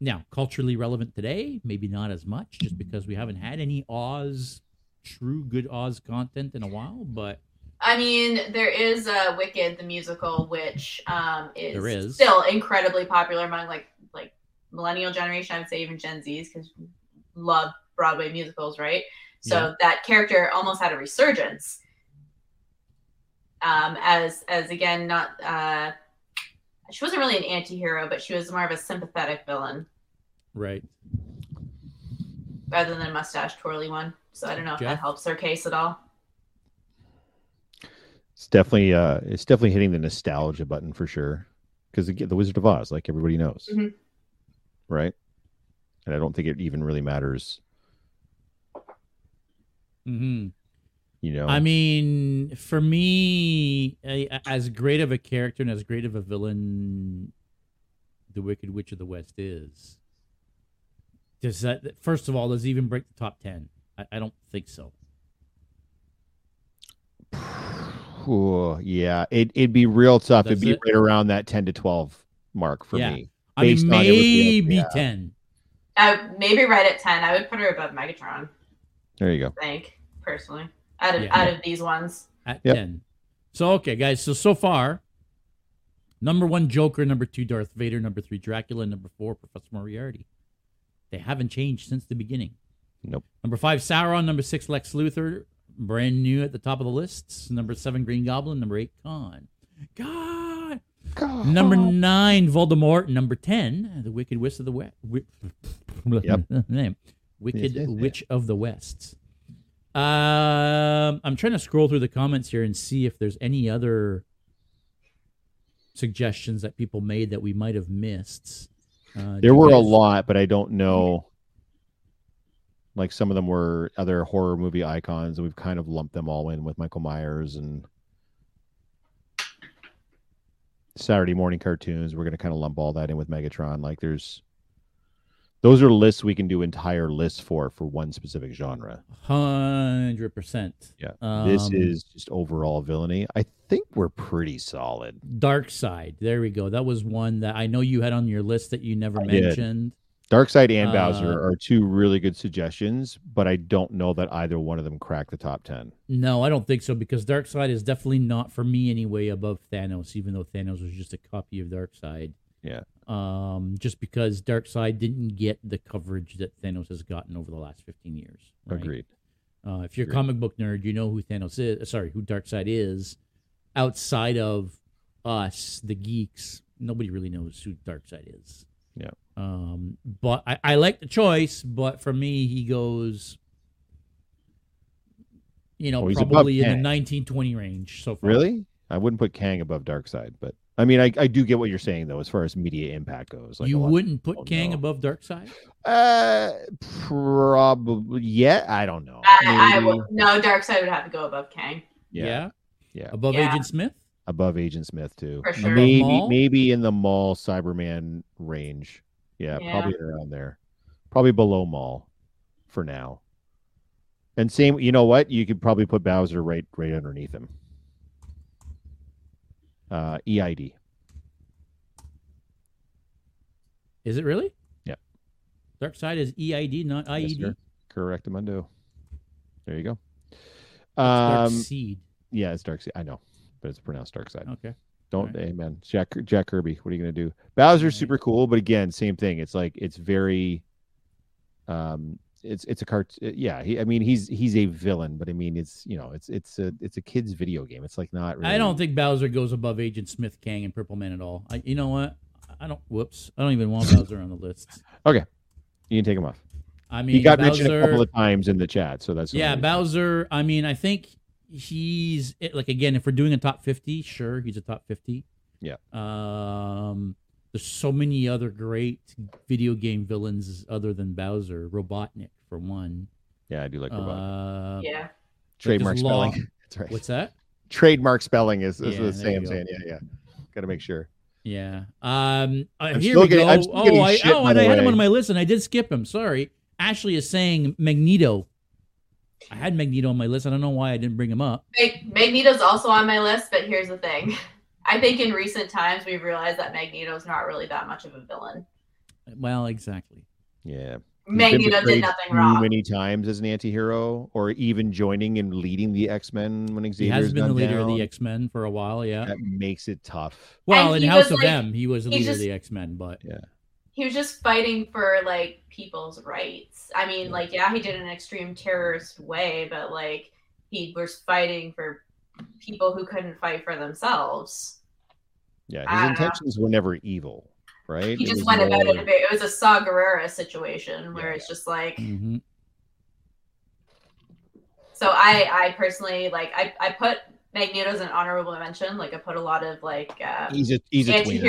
now, culturally relevant today, maybe not as much, just because we haven't had any Oz, true good Oz content in a while. But I mean, there is uh, Wicked the musical, which um, is. still incredibly popular among like like millennial generation. I would say even Gen Zs because love Broadway musicals, right? So Yeah. that character almost had a resurgence. Um, as as again, not uh, she wasn't really an anti-hero, but she was more of a sympathetic villain right, rather than a mustache twirly one. So I don't know if Jeff? that helps her case at all. It's definitely uh, it's definitely hitting the nostalgia button for sure. Because the Wizard of Oz, like everybody knows, Mhm. right? And I don't think it even really matters. hmm You know, I mean, for me, as great of a character and as great of a villain, the Wicked Witch of the West is. Does that first of all does it even break the top ten? I, I don't think so. Ooh, yeah, it it'd be real tough. Does it'd be it? right around that ten to twelve mark for Yeah. me. I mean, Based it be- maybe yeah. ten. Uh, maybe right at ten. I would put her above Megatron. There you go. I think personally, out of Yeah. out of these ones. at Yep. 10. So, okay, guys. So, so far, Number one, Joker. Number two, Darth Vader. Number three, Dracula. Number four, Professor Moriarty. They haven't changed since the beginning. Nope. Number five, Sauron. Number six, Lex Luthor. Brand new at the top of the lists. Number seven, Green Goblin. Number eight, Khan. God. God. Number nine, Voldemort. Number ten, the Wicked Witch of the West. Yep. name. Wicked Yes, yes, yes. Witch of the West. Um, I'm trying to scroll through the comments here and see if there's any other suggestions that people made that we might have missed. Uh, There you were a lot, but I don't know. Like some of them were other horror movie icons, and we've kind of lumped them all in with Michael Myers and Saturday morning cartoons. We're going to kind of lump all that in with Megatron. Like there's those are lists we can do entire lists for for one specific genre. Hundred percent. Yeah. this Um, is just overall villainy. I think we're pretty solid. Darkseid. There we go. That was one that I know you had on your list that you never I did. Mentioned. Darkseid and Bowser Uh, are two really good suggestions, but I don't know that either one of them crack the top ten. No, I don't think so because Darkseid is definitely not for me anyway above Thanos, even though Thanos was just a copy of Darkseid. Yeah. Um, just because Darkseid didn't get the coverage that Thanos has gotten over the last fifteen years. right? Agreed. Uh, if you're a comic book nerd, you know who Thanos is. uh, Sorry, who Darkseid is. Outside of us, the geeks, nobody really knows who Darkseid is. Yeah. Um, but I, I like the choice, but for me, he goes, you know, Oh, he's probably in the 1920 range so far. Really? I wouldn't put Kang above Darkseid, but I mean, I, I do get what you're saying though, as far as media impact goes. Like you wouldn't put Kang no. above Darkseid? Uh, probably. Yeah, I don't know. I, I Maybe. will, no, Darkseid would have to go above Kang Yeah, yeah. Above Yeah. Agent Smith? above Agent Smith too. for sure. Maybe maybe in the Maul Cyberman range. Yeah, Yeah. probably around there. Probably below Maul for now. And same, you know what? You could probably put Bowser right right underneath him. Uh, EID. Is it really? Yeah. Dark side is EID, not Yes, IED. sir. Correct, Amundo. There you go. Dark Um, Seed. yeah, it's Dark Side. I know, but it's pronounced Dark Side. Okay. Don't, Alright. hey man, Jack Jack Kirby. What are you gonna do? Bowser's Alright. super cool, but again, same thing. It's like it's very, um, it's it's a cart. Yeah, he. I mean, he's he's a villain, but I mean, it's you know, it's it's a it's a kid's video game. It's like not. Really, I don't think Bowser goes above Agent Smith, Kang, and Purple Man at all. I, you know what? I don't. Whoops. I don't even want Bowser on the list. Okay you can take him off. I mean, he got Bowser, mentioned a couple of times in the chat, so that's Yeah, Bowser. I mean, I think he's like again, if we're doing a top fifty, sure, he's a top fifty. Yeah. Um, there's so many other great video game villains other than Bowser. Robotnik for one. Yeah, I do like Robotnik. Uh, yeah. Trademark there's Law- spelling. That's right. What's that? Trademark spelling is, is Yeah, the same you go. saying. Yeah, yeah. Got to make sure. Yeah. Um. uh, I'm here still we getting- go. I'm still Oh, I, shit, oh, and I had him on my list, and I did skip him. Sorry. Ashley is saying Magneto. I had Magneto on my list. I don't know why I didn't bring him up. Magneto's also on my list, but here's the thing. I think in recent times we've realized that Magneto's not really that much of a villain. Well, exactly. Yeah. He's Magneto did nothing too wrong. Many times as an anti-hero, or even joining and leading the X-Men when He Xavier's has been the gone leader of the X Men for a while. Yeah. That makes it tough. Well, And in House of like- M, he was the leader just- of the X Men, but he was just fighting for like people's rights. I mean, like yeah, he did it in an extreme terrorist way, but like he was fighting for people who couldn't fight for themselves. Yeah, his don't know. intentions were never evil, right? He It just was went about more- it a bit. It was a Saw Gerrera situation where Yeah, it's just like Mhm. So I, I personally like I, I put Magneto as an honorable mention. Like I put a lot of like uh, He's a he's a tweener.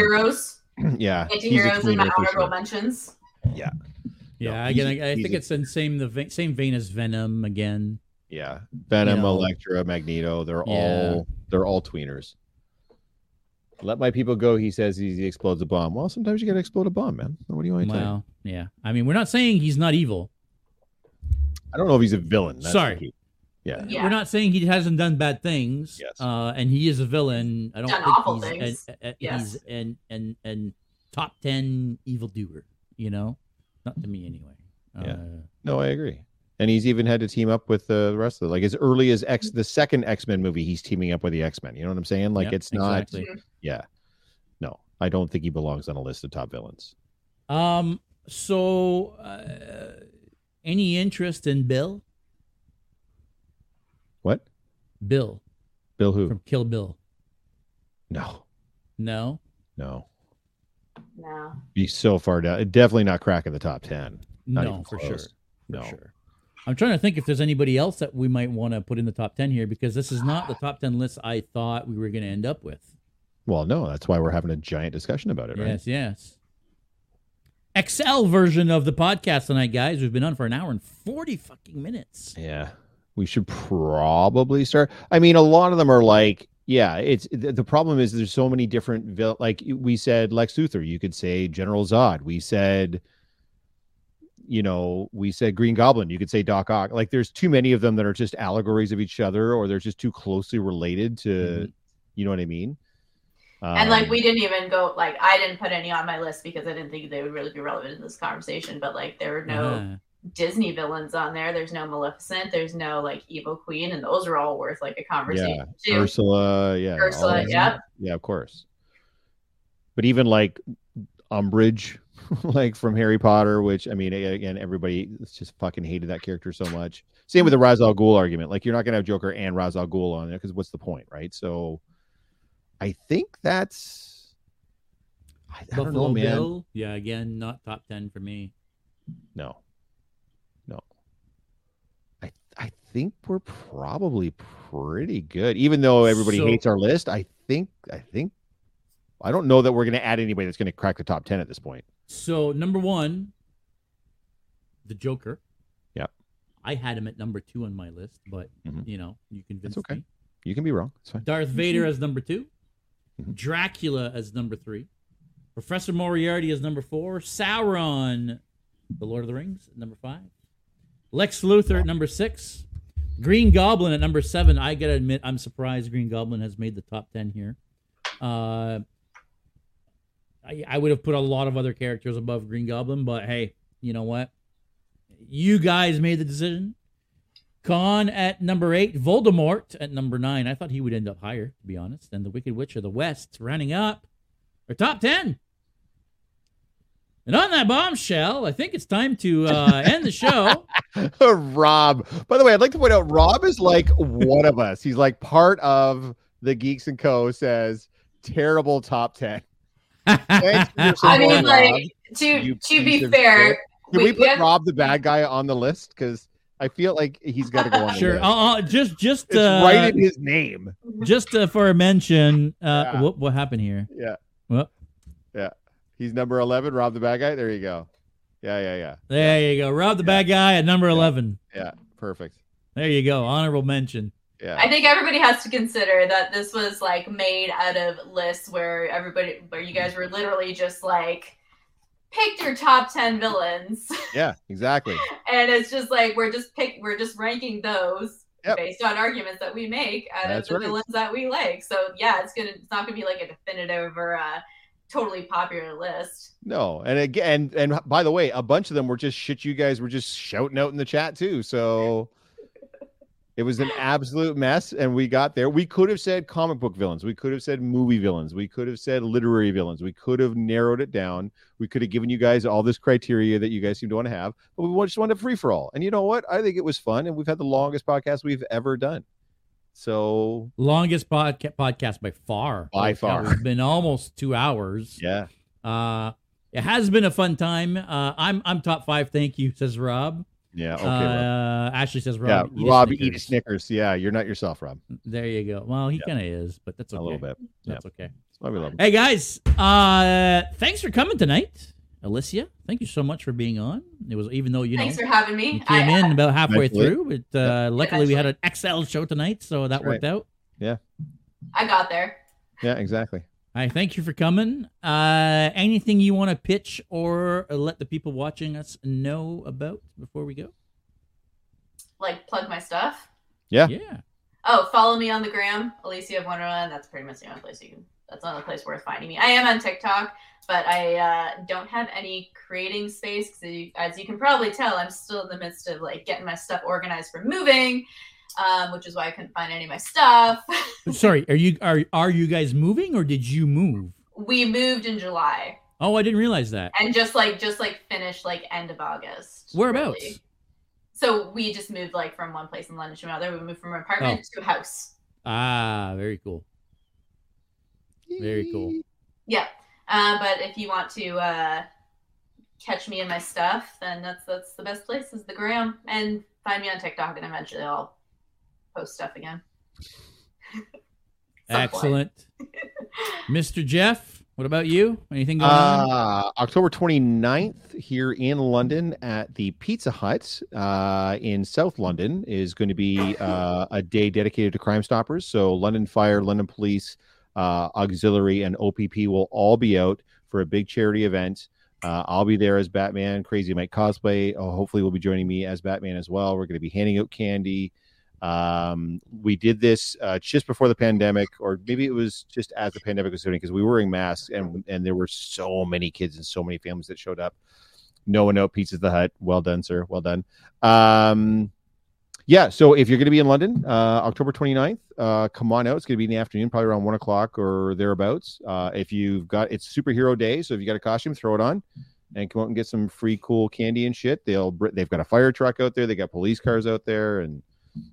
Anti-heroes, yeah, he's a anti-heroes in my honorable sure. mentions. Yeah, No, again, he's a- I, I he's think a- it's in same the vein, same vein as Venom again. Yeah, Venom, You know. Elektra, Magneto. They're Yeah. all they're all tweeners. Let my people go. He says he, he explodes a bomb. Well, sometimes you got to explode a bomb, man. What do you want to tell? Well, yeah. I mean, we're not saying he's not evil. I don't know if he's a villain. That's Sorry. The key. Yeah, Yeah. We're not saying he hasn't done bad things. Yes. Uh, and he is a villain. I don't Done think awful he's things. An, a- a- Yes. he's an, an, an top ten evildoer. You know, not to me anyway. Yeah. Uh, no, I agree. And he's even had to team up with the rest of the like as early as X the second X Men movie. He's teaming up with the X Men. You know what I'm saying? Like yeah, it's not. exactly. Yeah. No, I don't think he belongs on a list of top villains. Um. So, uh, any interest in Bill? What? Bill Bill who? from Kill Bill. No, No. no. No. Be so far down. Definitely not cracking the top ten. Not no, for close. sure. For No. sure. I'm trying to think if there's anybody else that we might want to put in the top 10 here because this is not the top 10 list I thought we were going to end up with. Well, no, that's why we're having a giant discussion about it, right? Yes, yes. XL version of the podcast tonight, guys. We've been on for an hour and 40 fucking minutes. Yeah. We should probably start. I mean, a lot of them are like, yeah, it's the, the problem is there's so many different vil- like we said Lex Luthor, you could say General Zod. We said you know, we said Green Goblin, you could say Doc Ock. Like there's too many of them that are just allegories of each other or they're just too closely related to, Mhm. you know what I mean? and like Um, we didn't even go like I didn't put any on my list because I didn't think they would really be relevant in this conversation. But like there were no Uh, Disney villains on there. There's no Maleficent. There's no like Evil Queen, and those are all worth like a conversation too. Ursula, yeah. Ursula, that yep. Yeah, of course. But even like Umbridge, like from Harry Potter, which I mean, again, everybody just fucking hated that character so much. Same with the Ra's al Ghul argument. Like, you're not gonna have Joker and Ra's al Ghul on there because what's the point, right? So, I think that's. I, I don't know, man. Bill. Yeah, again, not top 10 for me. No, no. I I think we're probably pretty good, even though everybody So- hates our list. I think I think I don't know that we're going to add anybody that's going to crack the top ten at this point. So, number one, the Joker. Yeah. I had him at number two on my list, but, Mhm. you know, you convinced okay. me. You can be wrong. It's fine. Darth Vader as number 2 Mhm. Dracula as number three, Professor Moriarty as number four, Sauron, The Lord of the Rings number five, Lex Luthor at number six, Green Goblin at number seven. I gotta admit, I'm surprised Green Goblin has made the top ten here. Uh, I, I would have put a lot of other characters above Green Goblin, but hey, you know what? You guys made the decision. Khan at number eight, Voldemort at number nine. I thought he would end up higher, to be honest. And the Wicked Witch of the West rounding up our top ten. And on that bombshell, I think it's time to uh, end the show. Rob. By the way, I'd like to point out Rob is like one of us. He's like part of the Geeks and Co. Says terrible top ten. Thanks for your I support, mean, Rob. like to you to be fair. Can we, we- put we have- Rob the bad guy on the list? Because I feel like he's got to go on the sure. list. Uh, uh, just just It's uh, right in his name. just uh, for a mention. Uh, Yeah. what what happened here? Yeah. Well, He's number 11, Rob the bad guy. There you go. Yeah, yeah, yeah. there you go. Rob the bad guy at number eleven. Yeah, perfect. There you go. Honorable mention. Yeah. I think everybody has to consider that this was like made out of lists where everybody, where you guys were literally just like, pick your top 10 villains. Yeah, exactly. and it's just like, we're just pick, we're just ranking those Yep. based on arguments that we make out That's of the right. villains that we like. So yeah, it's gonna, it's not gonna be like a definitive or a totally popular list. No. And again, and, and by the way, a bunch of them were just shit you guys were just shouting out in the chat too. So it was an absolute mess. And we got there. We could have said comic book villains. We could have said movie villains. We could have said literary villains. We could have narrowed it down. We could have given you guys all this criteria that you guys seem to want to have. But we just wanted free for all. And you know what? I think it was fun. And we've had the longest podcast we've ever done. So Longest podca- podcast by far. By far. It's been almost two hours. yeah. Uh, it has been a fun time. Uh, I'm I'm top five. Thank you, says Rob. Yeah. Okay. Rob. uh, Ashley says yeah. Rob. eat Rob, Snickers. eat a Snickers. Yeah. You're not yourself, Rob. There you go. Well, he Yeah. kind of is, but that's okay. A little bit. Yeah. That's okay. That's why we love him. Hey guys, uh, thanks for coming tonight, Alicia. Thank you so much for being on. It was even though you know Thanks for having me. you came I- in about halfway Eventually. through, but uh, luckily we had an Eventually. XL show tonight, so that That's worked out. Yeah, I got there. Yeah. Exactly. I thank you for coming. Uh, anything you want to pitch or let the people watching us know about before we go? Like plug my stuff. Yeah. Yeah. Oh, follow me on the gram, Alicia of Wonderland. That's pretty much the only place you can. That's the only place worth finding me. I am on TikTok, but I uh, don't have any creating space because, as you can probably tell, I'm still in the midst of like getting my stuff organized for moving, um, which is why I couldn't find any of my stuff. Sorry, are you are are you guys moving or did you move? We moved in July. Oh, I didn't realize that. And just like just like finished like end of August. Whereabouts? Really. So we just moved like from one place in London to another. We moved from an apartment oh. to a house. Ah, very cool. Very cool. Yeah. Uh, but if you want to uh, catch me and my stuff, then that's that's the best place is the gram and find me on TikTok and eventually I'll post stuff again. Excellent. Mr. Jeff, what about you? Anything going on? Uh, October 29th here in London at the Pizza Hut uh, in South London is going to be uh, a day dedicated to Crime Stoppers. So London Fire, London Police, uh, Auxiliary, and OPP will all be out for a big charity event. Uh, I'll be there as Batman. Crazy Mike cosplay. Oh, hopefully, will be joining me as Batman as well. We're going to be handing out candy. Um, we did this uh, just before the pandemic, or maybe it was just as the pandemic was starting, because we were wearing masks, and and there were so many kids and so many families that showed up. No one out. Pizza the Hut. Well done, sir. Well done. Um, yeah. So if you're going to be in London, uh, October 29th, uh, come on out. It's going to be in the afternoon, probably around one o'clock or thereabouts. Uh, if you've got it's superhero day, so if you got a costume, throw it on and come out and get some free cool candy and shit. They'll they've got a fire truck out there. They got police cars out there, and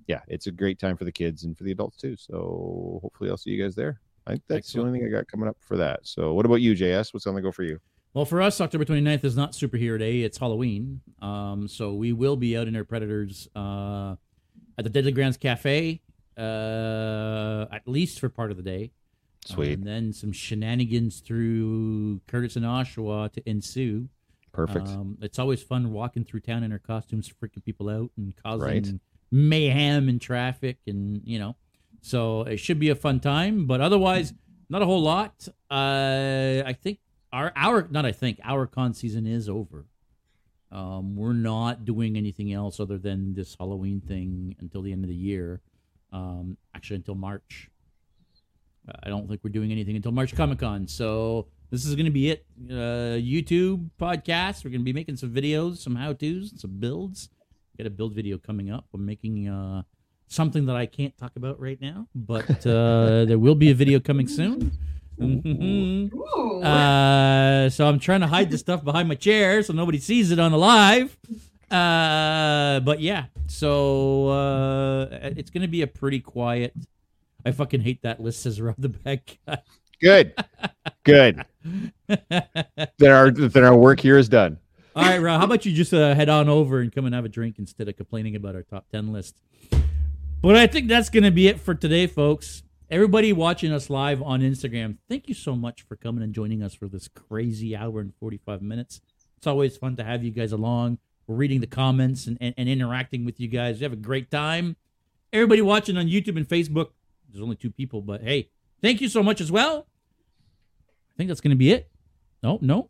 yeah, it's a great time for the kids and for the adults too. So hopefully I'll see you guys there. I think that's Excellent. the only thing I got coming up for that. So what about you, JS? What's on the go for you? Well, for us, October 29th is not Superhero Day. It's Halloween. Um, so we will be out in our Predators uh, at the Deadly Grounds Cafe, uh, at least for part of the day. Sweet. and then some shenanigans through Courtice and Oshawa to ensue. Perfect. Um, it's always fun walking through town in our costumes, freaking people out and causing right mayhem and traffic and you know so it should be a fun time but otherwise not a whole lot uh i think our our not i think our con season is over um we're not doing anything else other than this halloween thing until the end of the year. Um actually until march. I don't think we're doing anything until march comic con so this is going to be it. Uh youtube podcast we're going to be making some videos some how to's some builds. Got a build video coming up. I'm making uh, something that I can't talk about right now, but uh, there will be a video coming soon. Uh, so I'm trying to hide the stuff behind my chair so nobody sees it on the live. Uh, but yeah, so uh, it's gonna be a pretty quiet. I fucking hate that list says Rob the bad guy. Good, good. then our then our work here is done. All right, Rob. How about you just uh, head on over and come and have a drink instead of complaining about our top ten list? But I think that's going to be it for today, folks. Everybody watching us live on Instagram, thank you so much for coming and joining us for this crazy hour and 45 minutes. It's always fun to have you guys along. We're reading the comments and, and, and interacting with you guys. We have a great time. Everybody watching on YouTube and Facebook, there's only two people, but hey, thank you so much as well. I think that's going to be it. No, no,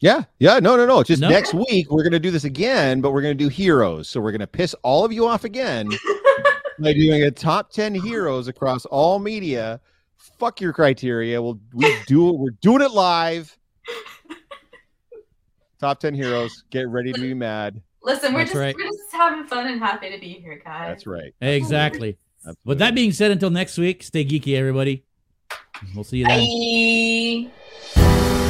yeah, yeah, no, no, no. Just no. next week we're gonna do this again, but we're gonna do heroes. So we're gonna piss all of you off again by doing a top ten heroes across all media. Fuck your criteria. We'll we do it. We're doing it live. top ten heroes. Get ready to be mad. Listen, we're That's just right. we're just having fun and happy to be here, guys. That's right. Exactly. That's With that being said, until next week, stay geeky, everybody. We'll see you then. Bye.